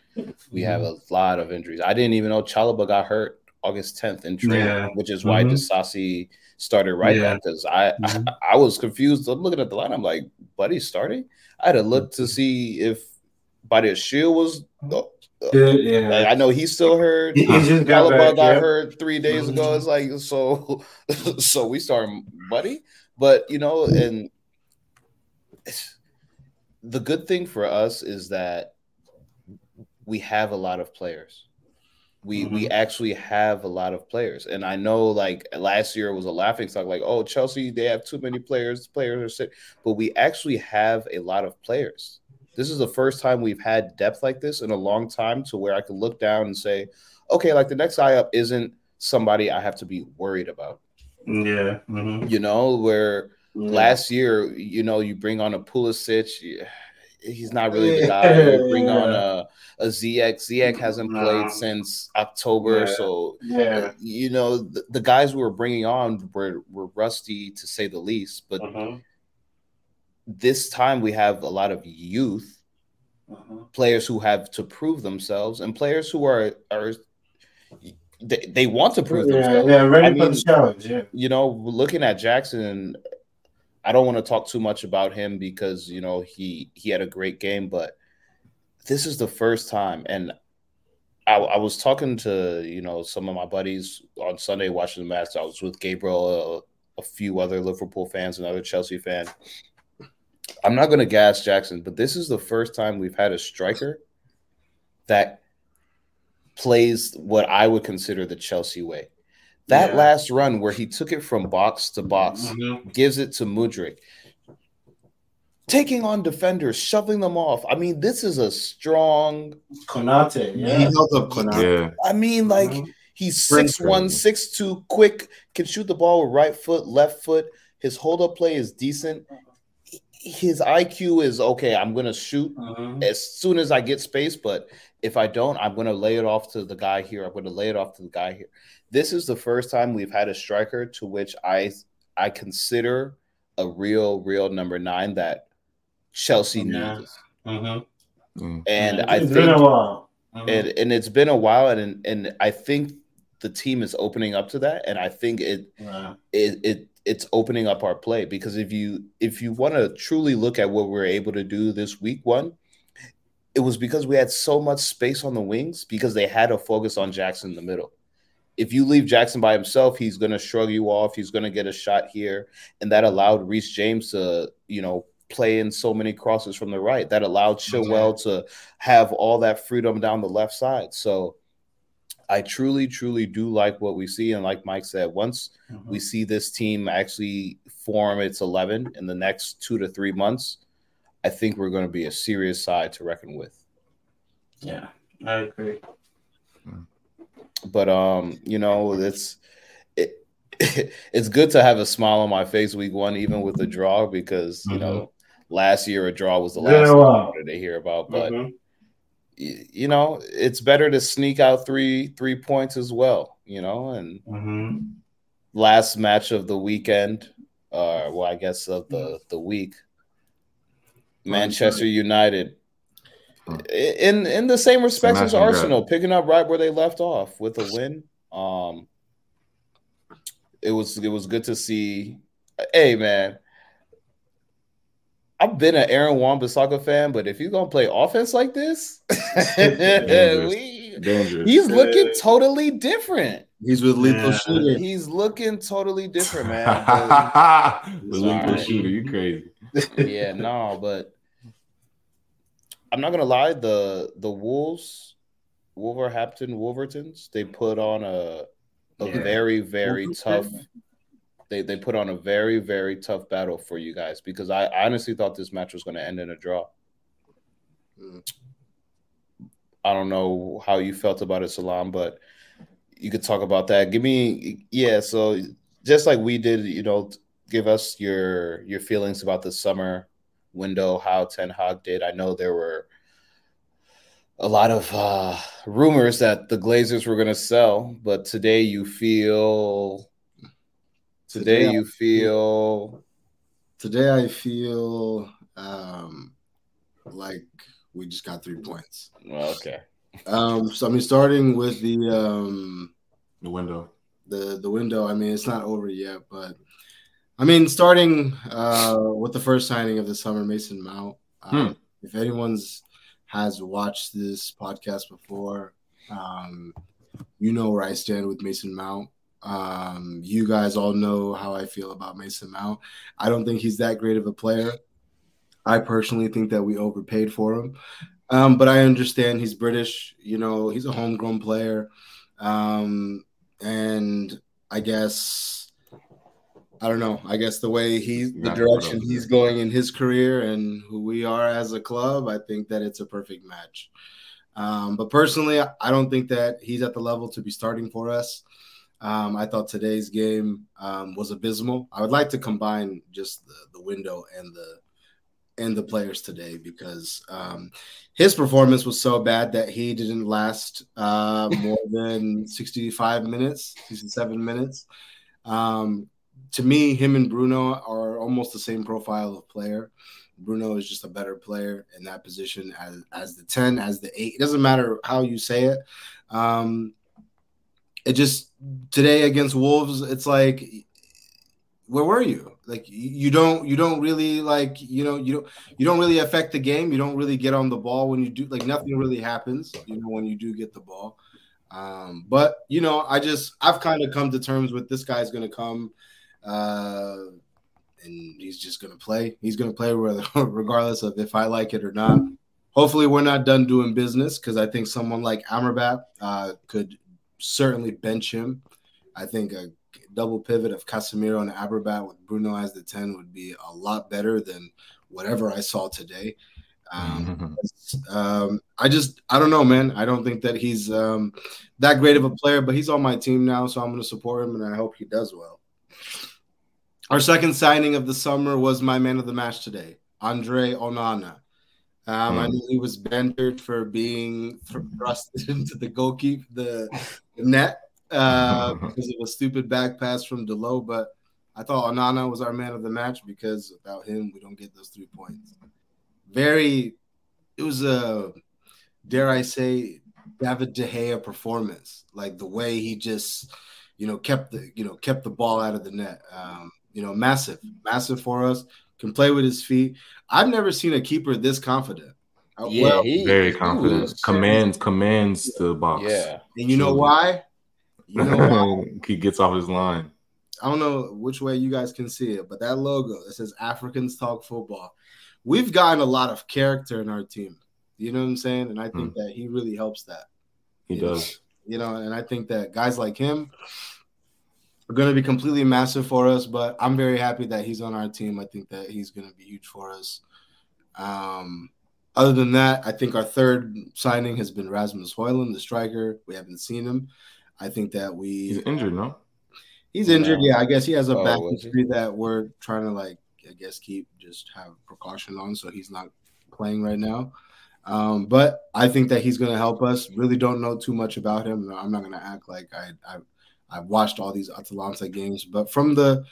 We have a lot of injuries. I didn't even know Chalobah got hurt August 10th in training, yeah. which is why mm-hmm. Disasi started right yeah. because I, mm-hmm. I, I was confused. I'm looking at the line. I'm like, Buddy's starting. I had to look to see if Badiashile was yeah. I know he's still hurt. He, he just got, back, got hurt three days ago. It's like so, so we start buddy, but you know, and the good thing for us is that we have a lot of players. We mm-hmm. we actually have a lot of players, and I know like last year was a laughing stock, like oh Chelsea they have too many players, players are sick, but we actually have a lot of players this is the first time we've had depth like this in a long time to where I can look down and say, okay, like the next guy up isn't somebody I have to be worried about. Yeah. Mm-hmm. You know, where yeah. last year, you know, you bring on a Pulisic, he's not really the guy. You bring on a, a ZX. Ziyech hasn't played since October. Yeah. So, yeah. you know, the, the, guys we were bringing on were, were rusty to say the least. But uh-huh this time we have a lot of youth uh-huh. players who have to prove themselves and players who are are they, they want to prove yeah, themselves. Yeah, ready I mean, for the challenge. Yeah. You know, looking at Jackson, I don't want to talk too much about him because you know he he had a great game, but this is the first time, and I, I was talking to you know some of my buddies on Sunday watching the match. I was with Gabriel a few other Liverpool fans another Chelsea fans. I'm not going to gas Jackson, but this is the first time we've had a striker that plays what I would consider the Chelsea way. That yeah. last run where he took it from box to box, mm-hmm. gives it to Mudryk, taking on defenders, shoving them off. I mean, this is a strong Konate. Yeah, he held up Konate. Yeah. I mean, like mm-hmm. he's six one, six two, quick, can shoot the ball with right foot, left foot. His hold up play is decent. His IQ is okay. I'm gonna shoot mm-hmm. as soon as I get space, but if I don't, I'm gonna lay it off to the guy here. I'm gonna lay it off to the guy here. This is the first time we've had a striker to which I I consider a real, real number nine that Chelsea yeah. needs. Mm-hmm. Mm. And I think mm-hmm. and, and it's been a while, and and I think the team is opening up to that, and I think it it, it it's opening up our play because if you if you want to truly look at what we we're able to do this week one, it was because we had so much space on the wings because they had to focus on Jackson in the middle. If you leave Jackson by himself, he's going to shrug you off. He's going to get a shot here, and that allowed Reece James to you know play in so many crosses from the right. That allowed Chilwell to have all that freedom down the left side. So I truly, truly do like what we see. And like Mike said, once mm-hmm. we see this team actually form its 11 in the next two to three months, I think we're going to be a serious side to reckon with. Yeah, I agree. But um, you know, it's it, it's good to have a smile on my face week one, even with a draw, because you mm-hmm. know last year a draw was the last yeah, wow. I wanted to hear about. But mm-hmm. You know, it's better to sneak out three three points as well. You know, and mm-hmm. last match of the weekend, uh, well, I guess of the the week, Manchester United. In in the same respects as Arsenal, picking up right where they left off with a win. Um, it was it was good to see. Hey man, I've been an Aaron Wan-Bissaka fan, but if he's gonna play offense like this, Dangerous. we, Dangerous. he's looking totally different. He's with lethal yeah. shooter. He's looking totally different, man. the lethal shooter, you crazy? yeah, no, but I'm not gonna lie. The the Wolves, Wolverhampton Wolvertons, they put on a a yeah. very very tough they they put on a very very tough battle for you guys because I honestly thought this match was going to end in a draw. Mm. I don't know how you felt about it, Salam, but you could talk about that. Give me yeah. So just like we did, you know, give us your your feelings about the summer window, how Ten Hag did. I know there were a lot of uh, rumors that the Glazers were going to sell, but today you feel Today, today you feel. Today I feel um, like we just got three points. Well, okay. Um, so I mean, starting with the um, the window, the the window. I mean, it's not over yet, but I mean, starting uh, with the first signing of the summer, Mason Mount. Um, hmm. If anyone's has watched this podcast before, um, you know where I stand with Mason Mount. Um, you guys all know how I feel about Mason Mount. I don't think he's that great of a player. I personally think that we overpaid for him. Um, but I understand he's British, you know, he's a homegrown player. Um, and I guess I don't know. I guess the way he's the direction he's going in his career and who we are as a club, I think that it's a perfect match. Um, but personally, I don't think that he's at the level to be starting for us. Um, I thought today's game um, was abysmal. I would like to combine just the, the window and the and the players today because um, his performance was so bad that he didn't last uh, more than 65 minutes, 67 minutes. Um, to me, him and Bruno are almost the same profile of player. Bruno is just a better player in that position as, as the 10, as the 8. It doesn't matter how you say it. Um, it just today against Wolves, it's like where were you? Like you don't you don't really like you know you don't you don't really affect the game. You don't really get on the ball when you do like nothing really happens. You know when you do get the ball. Um, but you know I just I've kind of come to terms with this guy's going to come uh, and he's just gonna play. He's gonna play regardless of if I like it or not. Hopefully, we're not done doing business because I think someone like Amrabat uh, could certainly bench him. I think a double pivot of Casemiro and Amrabat with Bruno as the ten would be a lot better than whatever I saw today. Um, um, I just I don't know, man. I don't think that he's um, that great of a player, but he's on my team now, so I'm going to support him, and I hope he does well. Our second signing of the summer was my man of the match today, Andre Onana. Um, mm. I knew he was bantered for being thrusted into the goalkeeper, the net, uh, because of a stupid back pass from Dalot, But I thought Onana was our man of the match because without him, we don't get those three points. Very, it was a, dare I say, David De Gea performance. Like the way he just, you know, kept the, you know, kept the ball out of the net. Um, you know, massive, massive for us. Can play with his feet. I've never seen a keeper this confident. Uh, yeah, well, he, very confident. He commands commands the box. Yeah, and you know why? You know why? he gets off his line. I don't know which way you guys can see it, but that logo that says Africans Talk Football. We've gotten a lot of character in our team. You know what I'm saying? And I think hmm. that he really helps that. He does. Know? You know, and I think that guys like him are going to be completely massive for us. But I'm very happy that he's on our team. I think that he's going to be huge for us. Um, other than that, I think our third signing has been Rasmus Højlund, the striker. We haven't seen him. I think that we he's injured, no? He's injured. Yeah, I guess he has a oh, back injury that we're trying to like, I guess, keep just have precaution on, so he's not playing right now. Um, but I think that he's going to help us. Really don't know too much about him. I'm not going to act like I, I I've watched all these Atalanta games, but from the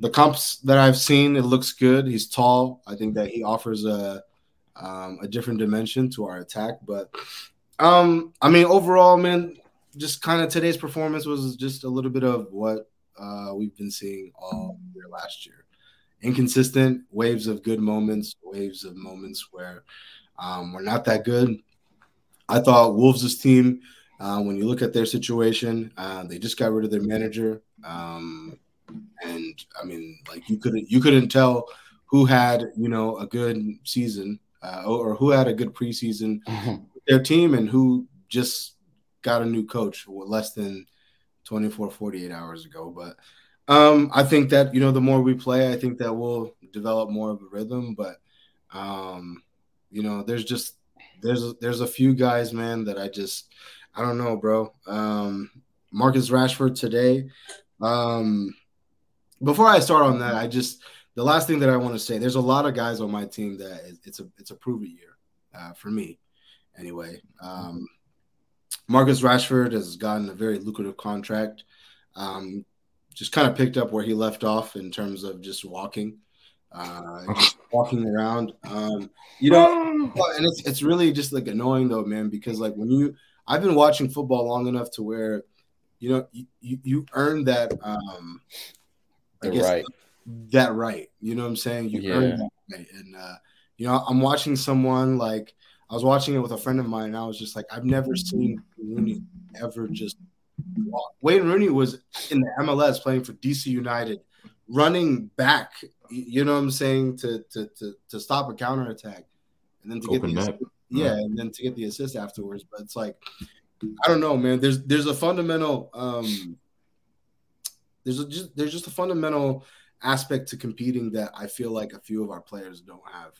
the comps that I've seen, it looks good. He's tall. I think that he offers a um, a different dimension to our attack. But um, I mean, overall, man, just kind of today's performance was just a little bit of what uh, we've been seeing all year last year. Inconsistent waves of good moments, waves of moments where um, we're not that good. I thought Wolves' team uh, when you look at their situation, uh, they just got rid of their manager, um, and I mean, like you couldn't you couldn't tell who had you know a good season uh, or, who had a good preseason mm-hmm. their team and who just got a new coach less than 24 48 hours ago but um, i think that you know the more we play i think that we'll develop more of a rhythm but um, you know there's just there's there's a few guys man that i just I don't know, bro. Um, Marcus Rashford today. Um, before I start on that, I just the last thing that I want to say. There's a lot of guys on my team that it's a it's a prove it year uh, for me, anyway. Um, Marcus Rashford has gotten a very lucrative contract. Um, just kind of picked up where he left off in terms of just walking, uh, just walking around. Um, you know, and it's it's really just like annoying though, man, because like when you I've been watching football long enough to where, you know, you, you, you earn that. Um, I guess right. That right. You know what I'm saying? You yeah. earn that right. And uh, you know, I'm watching someone like I was watching it with a friend of mine, and I was just like, I've never seen Rooney ever just walk. Wayne Rooney was in the MLS playing for DC United, running back. You know what I'm saying to to to, to stop a counter attack, and then to Open get the yeah, and then to get the assist afterwards. But it's like I don't know, man. There's there's a fundamental um there's a, just there's just a fundamental aspect to competing that I feel like a few of our players don't have.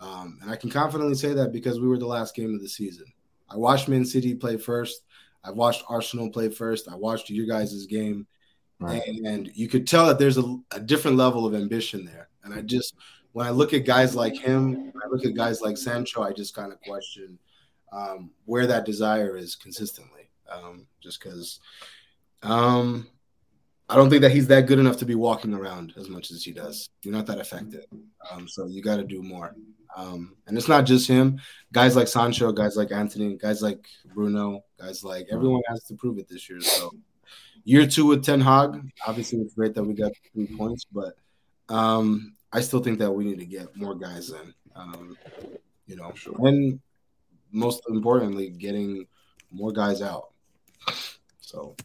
Um, and I can confidently say that because we were the last game of the season. I watched Man City play first. I watched Arsenal play first. I watched you guys' game. Right. And, and, you could tell that there's a, a different level of ambition there. And I just when I look at guys like him, I look at guys like Sancho, I just kind of question um, where that desire is consistently. Um, just because um, I don't think that he's that good enough to be walking around as much as he does. You're not that effective. Um, so you got to do more. Um, and it's not just him. Guys like Sancho, guys like Antony, guys like Bruno, guys like everyone has to prove it this year. So year two with Ten Hag, obviously it's great that we got three points, but um, I still think that we need to get more guys in. Um, you know, sure. and most importantly, getting more guys out. So,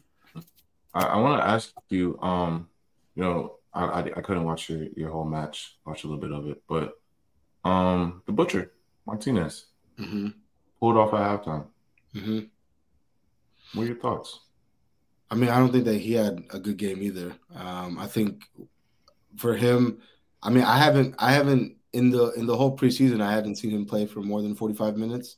I, I want to ask you, um, you know, I, I, I couldn't watch your, your whole match. Watch a little bit of it, but um, the butcher Martinez Mm-hmm. pulled off at halftime. Mm-hmm. What are your thoughts? I mean, I don't think that he had a good game either. Um, I think for him, I mean, I haven't, I haven't in the in the whole preseason, I haven't seen him play for more than forty five minutes.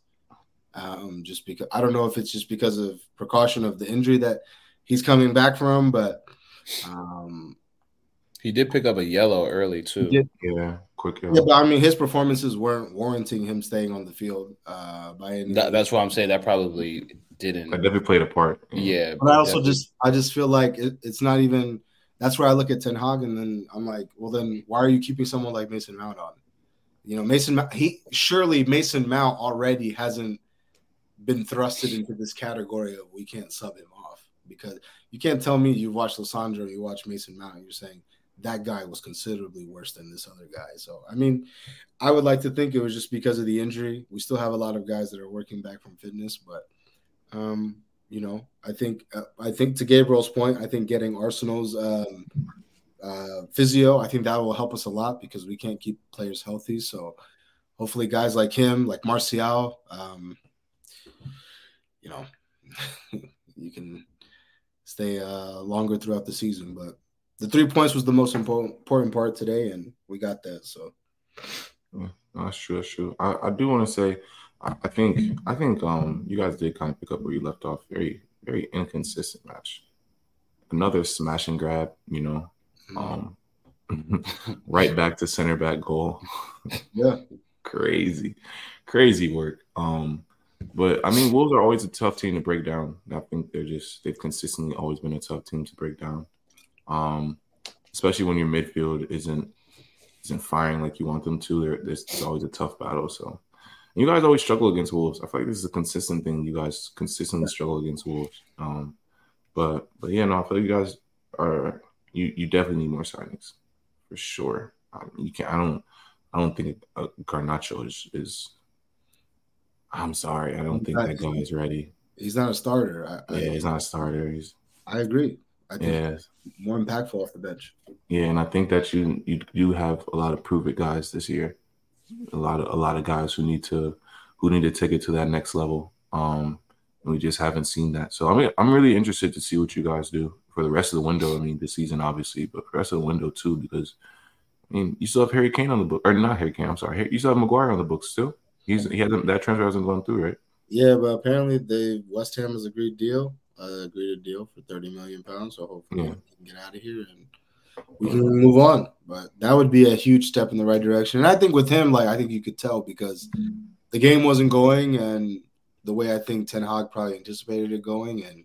Um, just because I don't know if it's just because of precaution of the injury that he's coming back from, but um, He did pick up a yellow early too. did. Yeah, quick. yeah, but I mean, his performances weren't warranting him staying on the field uh, by any. That, that's why I'm saying that probably didn't. That definitely played a part. Yeah, But I also that- just I just feel like it, it's not even. That's where I look at Ten Hag, and then I'm like, well, then why are you keeping someone like Mason Mount on? You know, Mason Mount, he surely Mason Mount already hasn't been thrusted into this category of we can't sub him off because you can't tell me you watch Lisandro, you watch Mason Mount, and you're saying that guy was considerably worse than this other guy. So I mean, I would like to think it was just because of the injury. We still have a lot of guys that are working back from fitness, but um, you know, I think uh, I think to Gabriel's point, I think getting Arsenal's um, uh, physio, I think that will help us a lot because we can't keep players healthy. So hopefully, guys like him, like Martial, um, you know, you can stay uh, longer throughout the season. But the three points was the most important part today, and we got that. So No, that's true. That's true. I, I do want to say, I, I think I think um you guys did kind of pick up where you left off. Very very inconsistent match. Another smash and grab. You know, um, right back to center back goal. yeah, crazy, crazy work. Um, but I mean, Wolves are always a tough team to break down. I think they're just they've consistently always been a tough team to break down. Um, especially when your midfield isn't isn't firing like you want them to. There, there's, there's always a tough battle. So you guys always struggle against Wolves. I feel like this is a consistent thing. You guys consistently struggle against Wolves. Um, but but yeah, no, I feel like you guys are you you definitely need more signings for sure. Um, you can I don't I don't think uh, Garnacho is is. I'm sorry, I don't think that guy is ready. he's not a starter. I, Yeah, I, he's not a starter. He's I agree. I think yeah, more impactful off the bench. yeah, and I think that you you do have a lot of prove it guys this year. A lot of a lot of guys who need to who need to take it to that next level. Um, and we just haven't seen that. So I mean, I'm really interested to see what you guys do for the rest of the window. I mean, this season obviously, but for the rest of the window too, because I mean, you still have Harry Kane on the book, or not Harry Kane. I'm sorry, you still have Maguire on the books still. He's he hasn't that transfer hasn't gone through, right? Yeah, but apparently they West Ham has agreed deal, uh, agreed a deal for thirty million pounds. So hopefully Yeah. we can get out of here and we can move on. But that would be a huge step in the right direction. And I think with him, like I think you could tell because the game wasn't going and the way I think Ten Hag probably anticipated it going, and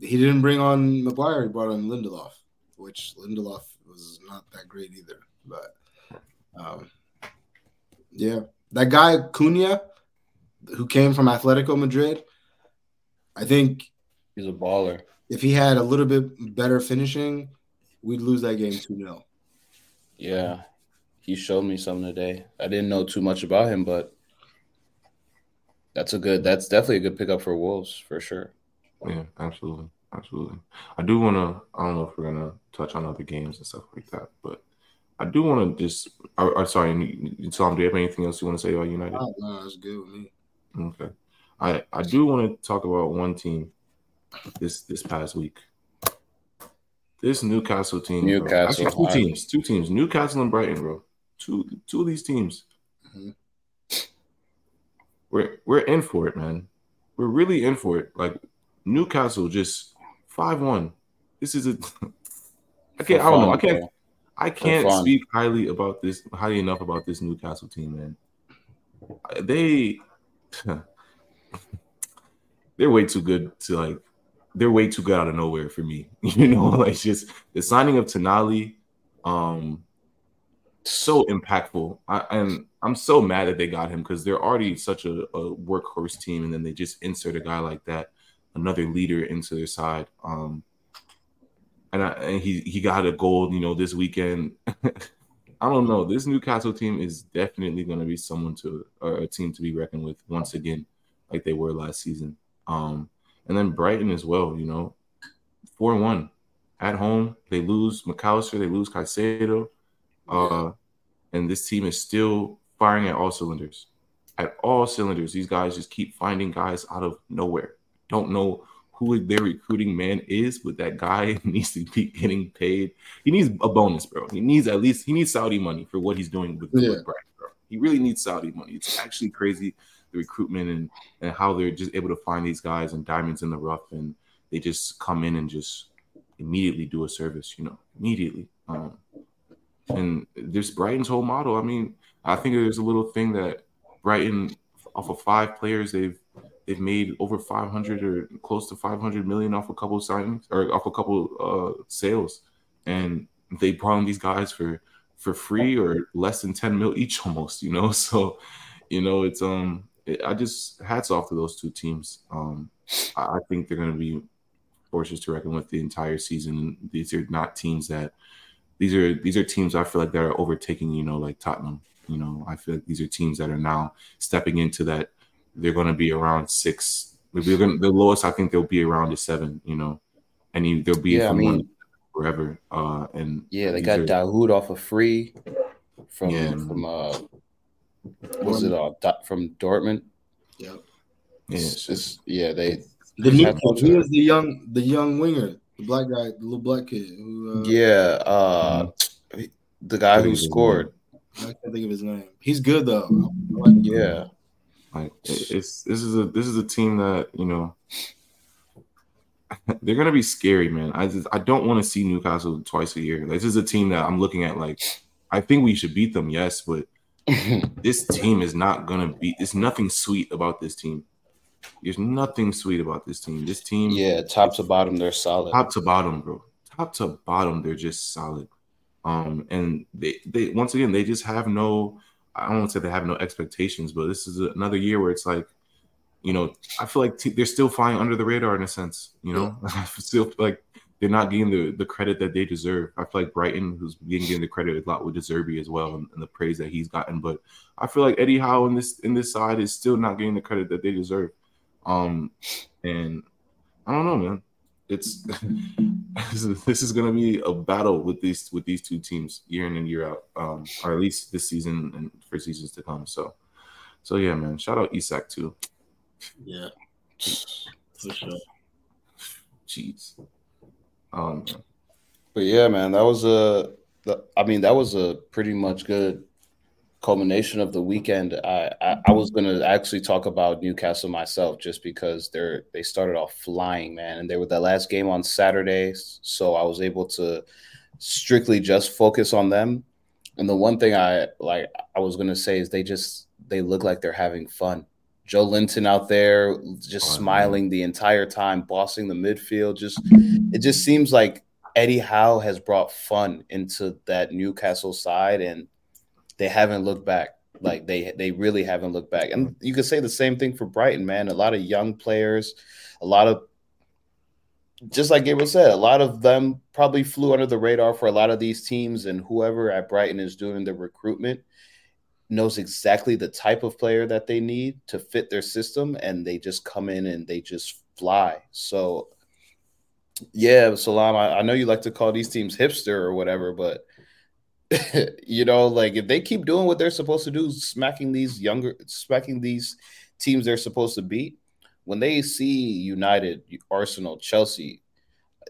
he didn't bring on Maguire, he brought on Lindelof, which Lindelof was not that great either. But um, yeah, that guy Cunha, who came from Atletico Madrid, I think he's a baller. if he had a little bit better finishing, we'd lose that game 2 0. Yeah, he showed me something today. I didn't know too much about him, but that's a good. That's definitely a good pickup for Wolves for sure. Yeah, absolutely, absolutely. I do want to. I don't know if we're gonna touch on other games and stuff like that, but I do want to just. I, I'm sorry, Tom. Do you have anything else you want to say about United? Oh, no, that's good with me. Okay. I I do want to talk about one team this this past week. This Newcastle team. Newcastle, Actually, two teams. Two teams. Newcastle and Brighton, bro. Two two of these teams. Mhm. We're we're in for it, man. We're really in for it. Like Newcastle just five one. This is a. I can't. I don't know. I can't. I can't speak highly about this highly enough about this Newcastle team, man. They they're way too good to like they're way too good out of nowhere for me. You know, like just the signing of Tonali, um so impactful. I, and I'm so mad that they got him because they're already such a, a workhorse team, and then they just insert a guy like that, another leader into their side. Um, and, I, and he he got a goal, you know, this weekend. I don't know. This Newcastle team is definitely going to be someone to or a team to be reckoned with once again, like they were last season. Um, and then Brighton as well. You know, four one, at home. They lose Mac Allister. They lose Caicedo, uh, and this team is still firing at all cylinders. At all cylinders, these guys just keep finding guys out of nowhere. Don't know who their recruiting man is, but that guy needs to be getting paid. He needs a bonus, bro. He needs at least he needs Saudi money for what he's doing with, Yeah. with bro. He really needs Saudi money. It's actually crazy the recruitment and and how they're just able to find these guys and diamonds in the rough, and they just come in and just immediately do a service, you know, immediately. Um, and this Brighton's whole model. I mean, I think there's a little thing that Brighton, off of five players, they've they've made over 500 or close to 500 million off a couple signings or off a couple uh, sales, and they brought in these guys for for free or less than 10 mil each, almost. You know, so you know it's um it, I just hats off to those two teams. Um, I, I think they're going to be forces to reckon with the entire season. These are not teams that these are these are teams I feel like that are overtaking, you know, like Tottenham. You know, I feel like these are teams that are now stepping into that. They're going to be around six. They're gonna, the lowest I think they'll be around is seven. You know, and you, they'll be Yeah, I mean- one forever. Uh, and Yeah, they got are- Dahoud off a free from Yeah. from uh was it uh Do- from Dortmund? Yep. yeah, It's it's just just yeah, they The new had kid, he was the young, the young winger, the black guy, the little black kid. Who, uh, yeah, uh the guy who scored. I can't think of his name. He's good though. Like. Yeah. Like it's this is a this is a team that you know they're gonna be scary, man. I just I don't want to see Newcastle twice a year. This is a team that I'm looking at like I think we should beat them, yes, but this team is not gonna be. There's nothing sweet about this team. There's nothing sweet about this team. This team, yeah, top to bottom, they're solid. top to bottom, bro. Top to bottom, they're just solid. Um, and they they once again they just have no. I don't want to say they have no expectations, but this is another year where it's like, you know, I feel like t- they're still flying under the radar in a sense. You know, I still feel like they're not getting the the credit that they deserve. I feel like Brighton, who's getting the credit a lot with De Zerbi as well, and, and the praise that he's gotten. But I feel like Eddie Howe in this in this side is still not getting the credit that they deserve. Um, and I don't know, man. It's this is, gonna be a battle with these with these two teams year in and year out, um, or at least this season and for seasons to come. So, so yeah, man. Shout out Isak too. Yeah, for sure. Jeez. Um, But yeah, man, that was a. the- I mean, that was a pretty much good culmination of the weekend. I, I I was gonna actually talk about Newcastle myself, just because they're they started off flying, man, and they were the last game on Saturday, so I was able to strictly just focus on them. And the one thing I like I was gonna say is they just they look like they're having fun. Joelinton out there just Fun, smiling the entire time, bossing the midfield. Just it just seems like Eddie Howe has brought fun into that Newcastle side, and they haven't looked back. Like they they really haven't looked back. And you could say the same thing for Brighton, man. A lot of young players, a lot of just like Gabriel said, a lot of them probably flew under the radar for a lot of these teams, and whoever at Brighton is doing the recruitment knows exactly the type of player that they need to fit their system, and they just come in and they just fly. So yeah, Salam, I, I know you like to call these teams hipster or whatever, but you know, like if they keep doing what they're supposed to do, smacking these younger, smacking these teams they're supposed to beat, when they see United, Arsenal, Chelsea,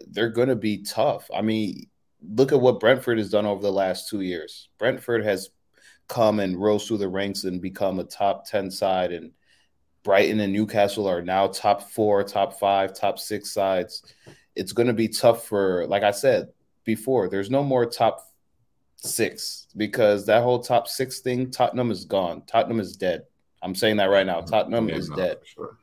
they're going to be tough. I mean, look at what Brentford has done over the last two years. Brentford has come and rose through the ranks and become a top 10 side, and Brighton and Newcastle are now top four, top five, top six sides it's going to be tough for, like I said before, there's no more top six because that whole top six thing, Tottenham is gone. Tottenham is dead. I'm saying that right now. Mm-hmm. Tottenham yeah, is no, dead. Sure.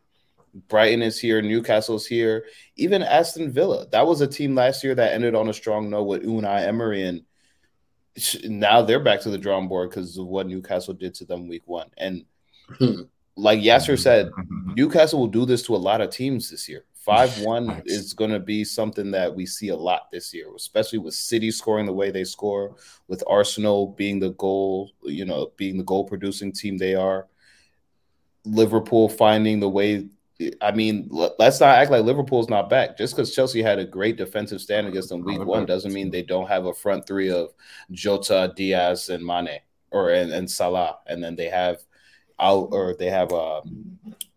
Brighton is here. Newcastle's here. Even Aston Villa. That was a team last year that ended on a strong note with Unai Emery, and now they're back to the drawing board because of what Newcastle did to them week one. And like Yasser said, mm-hmm. Newcastle will do this to a lot of teams this year. Five one Nice. is going to be something that we see a lot this year, especially with City scoring the way they score, with Arsenal being the goal, you know, being the goal producing team they are. Liverpool finding the way I mean, let's not act like Liverpool's not back. Just because Chelsea had a great defensive stand against them week one doesn't mean they don't have a front three of Jota, Diaz, and Mane, or and, and Salah, and then they have out or they have uh,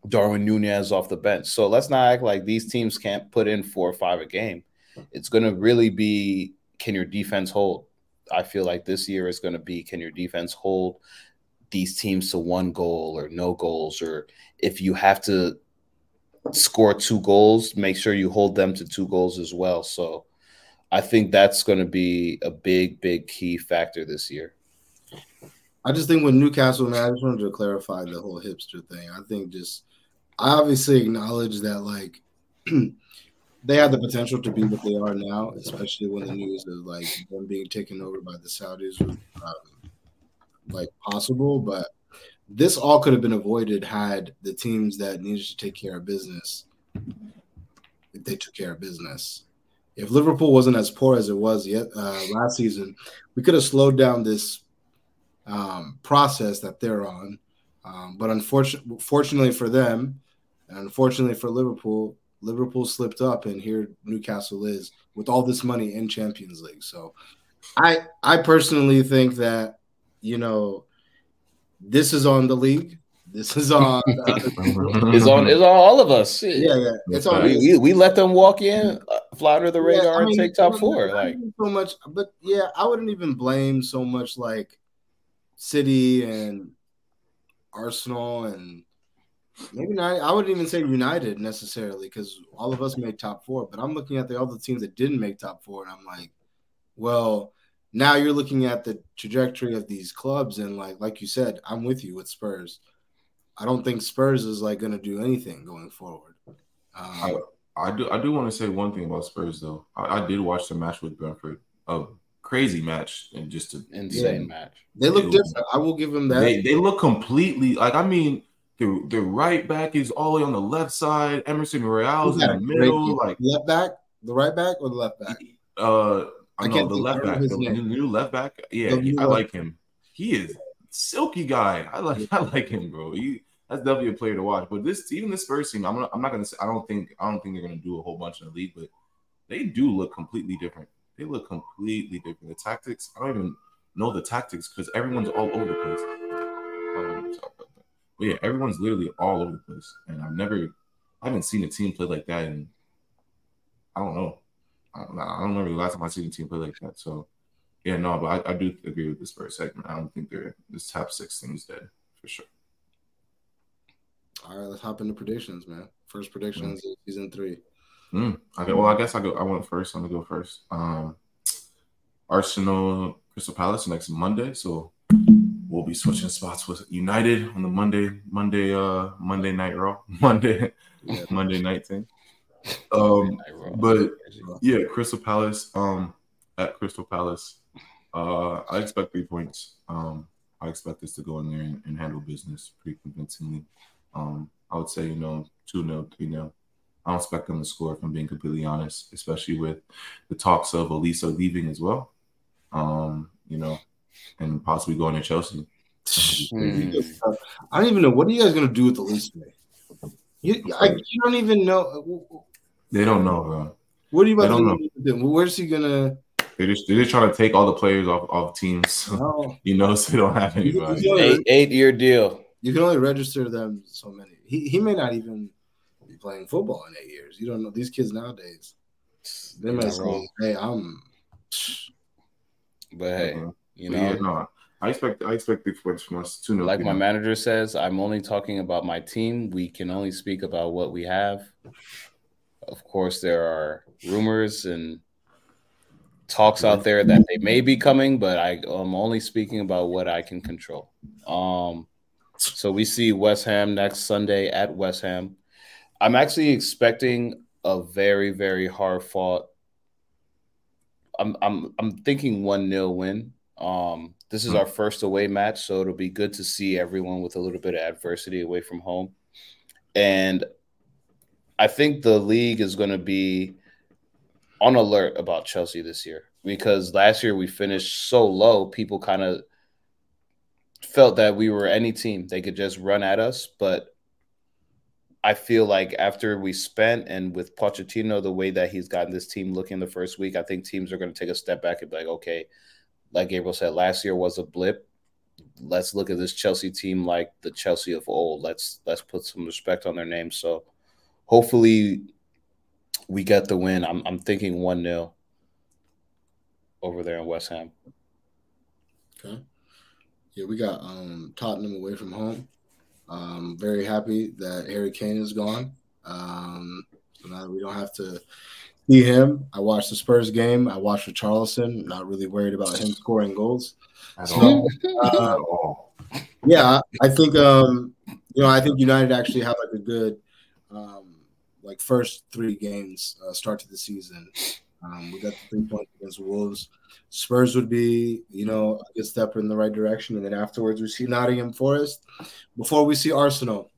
Darwin Nunez off the bench. So let's not act like these teams can't put in four or five a game. It's going to really be can your defense hold? I feel like this year is going to be can your defense hold these teams to one goal or no goals, or if you have to score two goals, make sure you hold them to two goals as well. So I think that's going to be a big, big key factor this year. I just think with Newcastle, man, I just wanted to clarify the whole hipster thing. I think just I obviously acknowledge that like they have the potential to be what they are now, especially when the news of like them being taken over by the Saudis was um, like possible. But this all could have been avoided had the teams that needed to take care of business if they took care of business. If Liverpool wasn't as poor as it was yet uh, last season, we could have slowed down this um, process that they're on. Um, but unfortunately, fortunately for them, and unfortunately for Liverpool, Liverpool slipped up, and here Newcastle is with all this money in Champions League. So, I I personally think that you know this is on the league. This is on. it's on. It's on all of us. Yeah, yeah. It's on. We, we, we let them walk in, uh, fly under the radar, yeah, I mean, and take top four. Like so much, but yeah, I wouldn't even blame so much like City and Arsenal and maybe not. I wouldn't even say United necessarily because all of us made top four. But I'm looking at the other teams that didn't make top four, and I'm like, well, now you're looking at the trajectory of these clubs, and like like you said, I'm with you with Spurs. I don't think Spurs is like going to do anything going forward. Um, I, I, do I do want to say one thing about Spurs though. I, I did watch the match with Brentford. A crazy match and just an insane yeah. match. They look different. I will give them that. They, they look completely like I mean the the right back is way on the left side. Emerson Royal's in the middle. Like left back, the right back or the left back? Uh I, I know the left back, the name. new left back. Yeah, he, I like him. He is silky guy. I like I like him, bro. He that's definitely a player to watch. But this even this first team, I'm not, I'm not gonna say I don't think I don't think they're gonna do a whole bunch in the league, but they do look completely different. They look completely different. The tactics, I don't even know the tactics because everyone's all over the place. But yeah, everyone's literally all over the place, and I've never, I haven't seen a team play like that, and I don't know I, don't remember the last time I seen a team play like that. So, yeah, no, but I, I do agree with this first segment. I don't think they're this top six thing is dead for sure. All right, let's hop into predictions, man. First predictions mm. season three. Mm. Okay, well, I guess I go. I went first. I'm gonna go first. Um, Arsenal, Crystal Palace next Monday, so we'll be switching spots with United on the Monday, Monday, uh, Monday night Raw, Monday, Monday night thing. Um, but yeah, Crystal Palace. Um, at Crystal Palace, uh, I expect three points. Um, I expect us to go in there and, and handle business pretty convincingly. Um, I would say you know two 0 three 0 I don't expect them to score. If I'm being completely honest, especially with the talks of Olise leaving as well. Um, you know, and possibly going to Chelsea. I don't even know what are you guys gonna do with Olise. You, I, you don't even know. They don't know, bro. What are you about to do? Where's he gonna? They just they're just trying to take all the players off off teams. Oh. you know, so they don't have anybody. Eight, eight year deal. You can only register them so many. He he may not even be playing football in eight years. You don't know these kids nowadays. They might say, "Hey, I'm." But hey, uh-huh. you know, yeah, no, I expect I expect big points from us too. Like my manager says, I'm only talking about my team. We can only speak about what we have. Of course, there are rumors and talks out there that they may be coming, but I, am only speaking about what I can control. Um, so we see West Ham next Sunday at West Ham. I'm actually expecting a very, very hard fought. I'm I'm I'm thinking one 0 win. Um, this is hmm. our first away match, so it'll be good to see everyone with a little bit of adversity away from home. And I think the league is going to be on alert about Chelsea this year because last year we finished so low, people kind of felt that we were any team they could just run at us. But I feel like after we spent and with Pochettino, the way that he's gotten this team looking the first week, I think teams are going to take a step back and be like, okay, like Gabriel said, last year was a blip. Let's look at this Chelsea team like the Chelsea of old. Let's let's put some respect on their name. So hopefully we get the win. I'm I'm thinking one 0 over there in West Ham. Okay. Yeah, we got um, Tottenham away from home. Um, very happy that Harry Kane is gone. Um, so now we don't have to see him. I watched the Spurs game. I watched with Charleston. Not really worried about him scoring goals. At all. uh, yeah, I think um, you know I think United actually have like a good um, like first three games uh, start to the season. Um, we got the three points against Wolves. Spurs would be you know a good step in the right direction, and then afterwards we see Nottingham Forest before we see Arsenal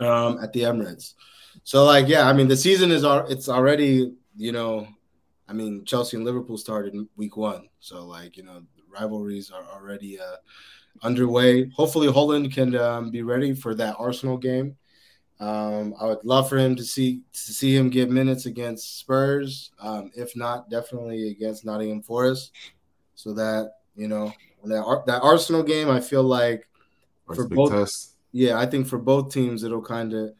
um, at the Emirates. So like yeah, I mean the season is al- it's already you know I mean Chelsea and Liverpool started week one, so like you know rivalries are already uh, underway. Hopefully, Højlund can um, be ready for that Arsenal game. Um, I would love for him to see to see him get minutes against Spurs. Um, if not, definitely against Nottingham Forest, so that you know that that Arsenal game. I feel like That's for both- test. yeah, I think for both teams it'll kind of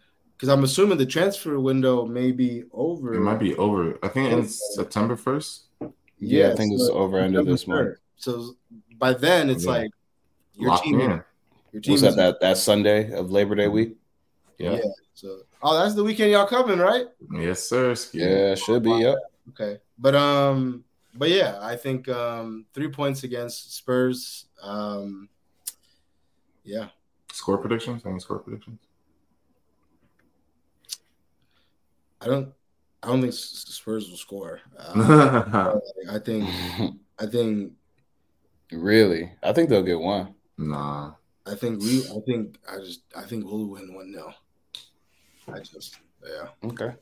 because I'm assuming the transfer window may be over. It might be over. I think it's September first. Yeah, I think it's over end of this month. So by then it's Yeah. like your Locked team. in. Your team Was that, is that that Sunday of Labor Day week? Yeah. Yeah. So, oh, that's the weekend y'all coming, right? Yes, sir. Ski. Yeah, should be. Yep. Okay, but um, but yeah, I think um, three points against Spurs. Um, yeah, Score predictions. Any score predictions? I don't, I don't think Spurs will score. Uh, I think, I think, really, I think they'll get one. nah. I think we, I think, I just, I think we'll win one 0 I just, yeah. Okay.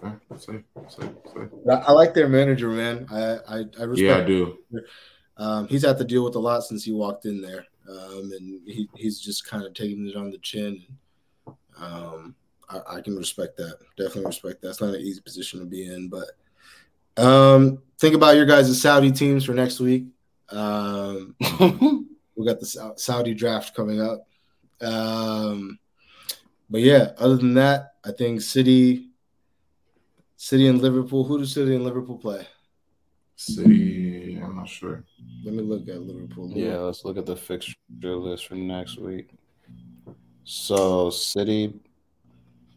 Fair. Safe. Safe. Safe. I, I like their manager, man. I, I, I respect. Yeah, I do. Um, he's had to deal with a lot since he walked in there, um, and he, he's just kind of taking it on the chin. Um, I, I can respect that. Definitely respect that. It's not an easy position to be in, but um, think about your guys' Saudi teams for next week. Um, we got the Saudi draft coming up. Um, but yeah, other than that, I think City, City and Liverpool. Who do City and Liverpool play? City. I'm not sure. Let me look at Liverpool. yeah, let's look at the fixture list for next week. So City,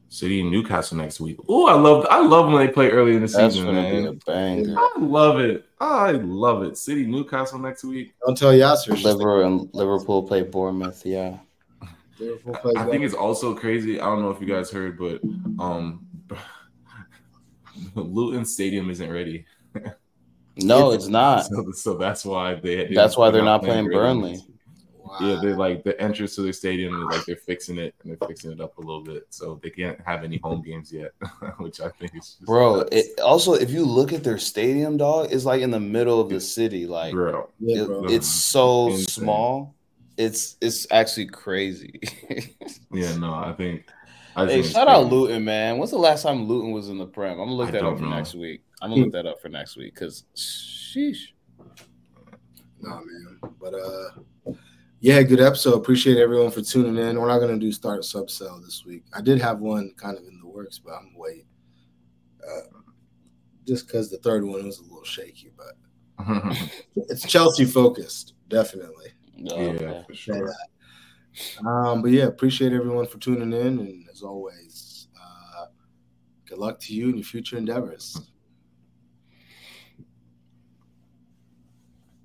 City and Newcastle next week. Oh, I love. I love when they play early in the that's season, gonna be a man. banger. I love it. I love it. City Newcastle next week. Don't tell Yasser. Liverpool and Liverpool play Bournemouth. Yeah. Liverpool plays I think it's also crazy. I don't know if you guys heard, but um, Luton Stadium isn't ready. No, it's not. So, so that's why they. That's why they're not playing great Burnley. games. Wow. Yeah, they're like the entrance to their stadium. Like they're fixing it and they're fixing it up a little bit, so they can't have any home games yet, which I think is just Bro, nuts. it also if you look at their stadium, dog, it's like in the middle of the city. Like bro. Yeah, it- bro. it's so Insane. small. It's it's actually crazy. Yeah, no, I think. I hey, think shout out crazy. Luton, man. When's the last time Luton was in the Prem? I'm gonna look I that up for know. next week. I'm gonna look that up for next week because sheesh. Nah, man. But uh, yeah, good episode. Appreciate everyone for tuning in. We're not gonna do start sub sell this week. I did have one kind of in the works, but I'm wait. Uh, just because the third one was a little shaky, but it's Chelsea focused, definitely. Oh, yeah, okay. for sure. Um, but yeah, appreciate everyone for tuning in, and as always, uh, good luck to you in your future endeavors.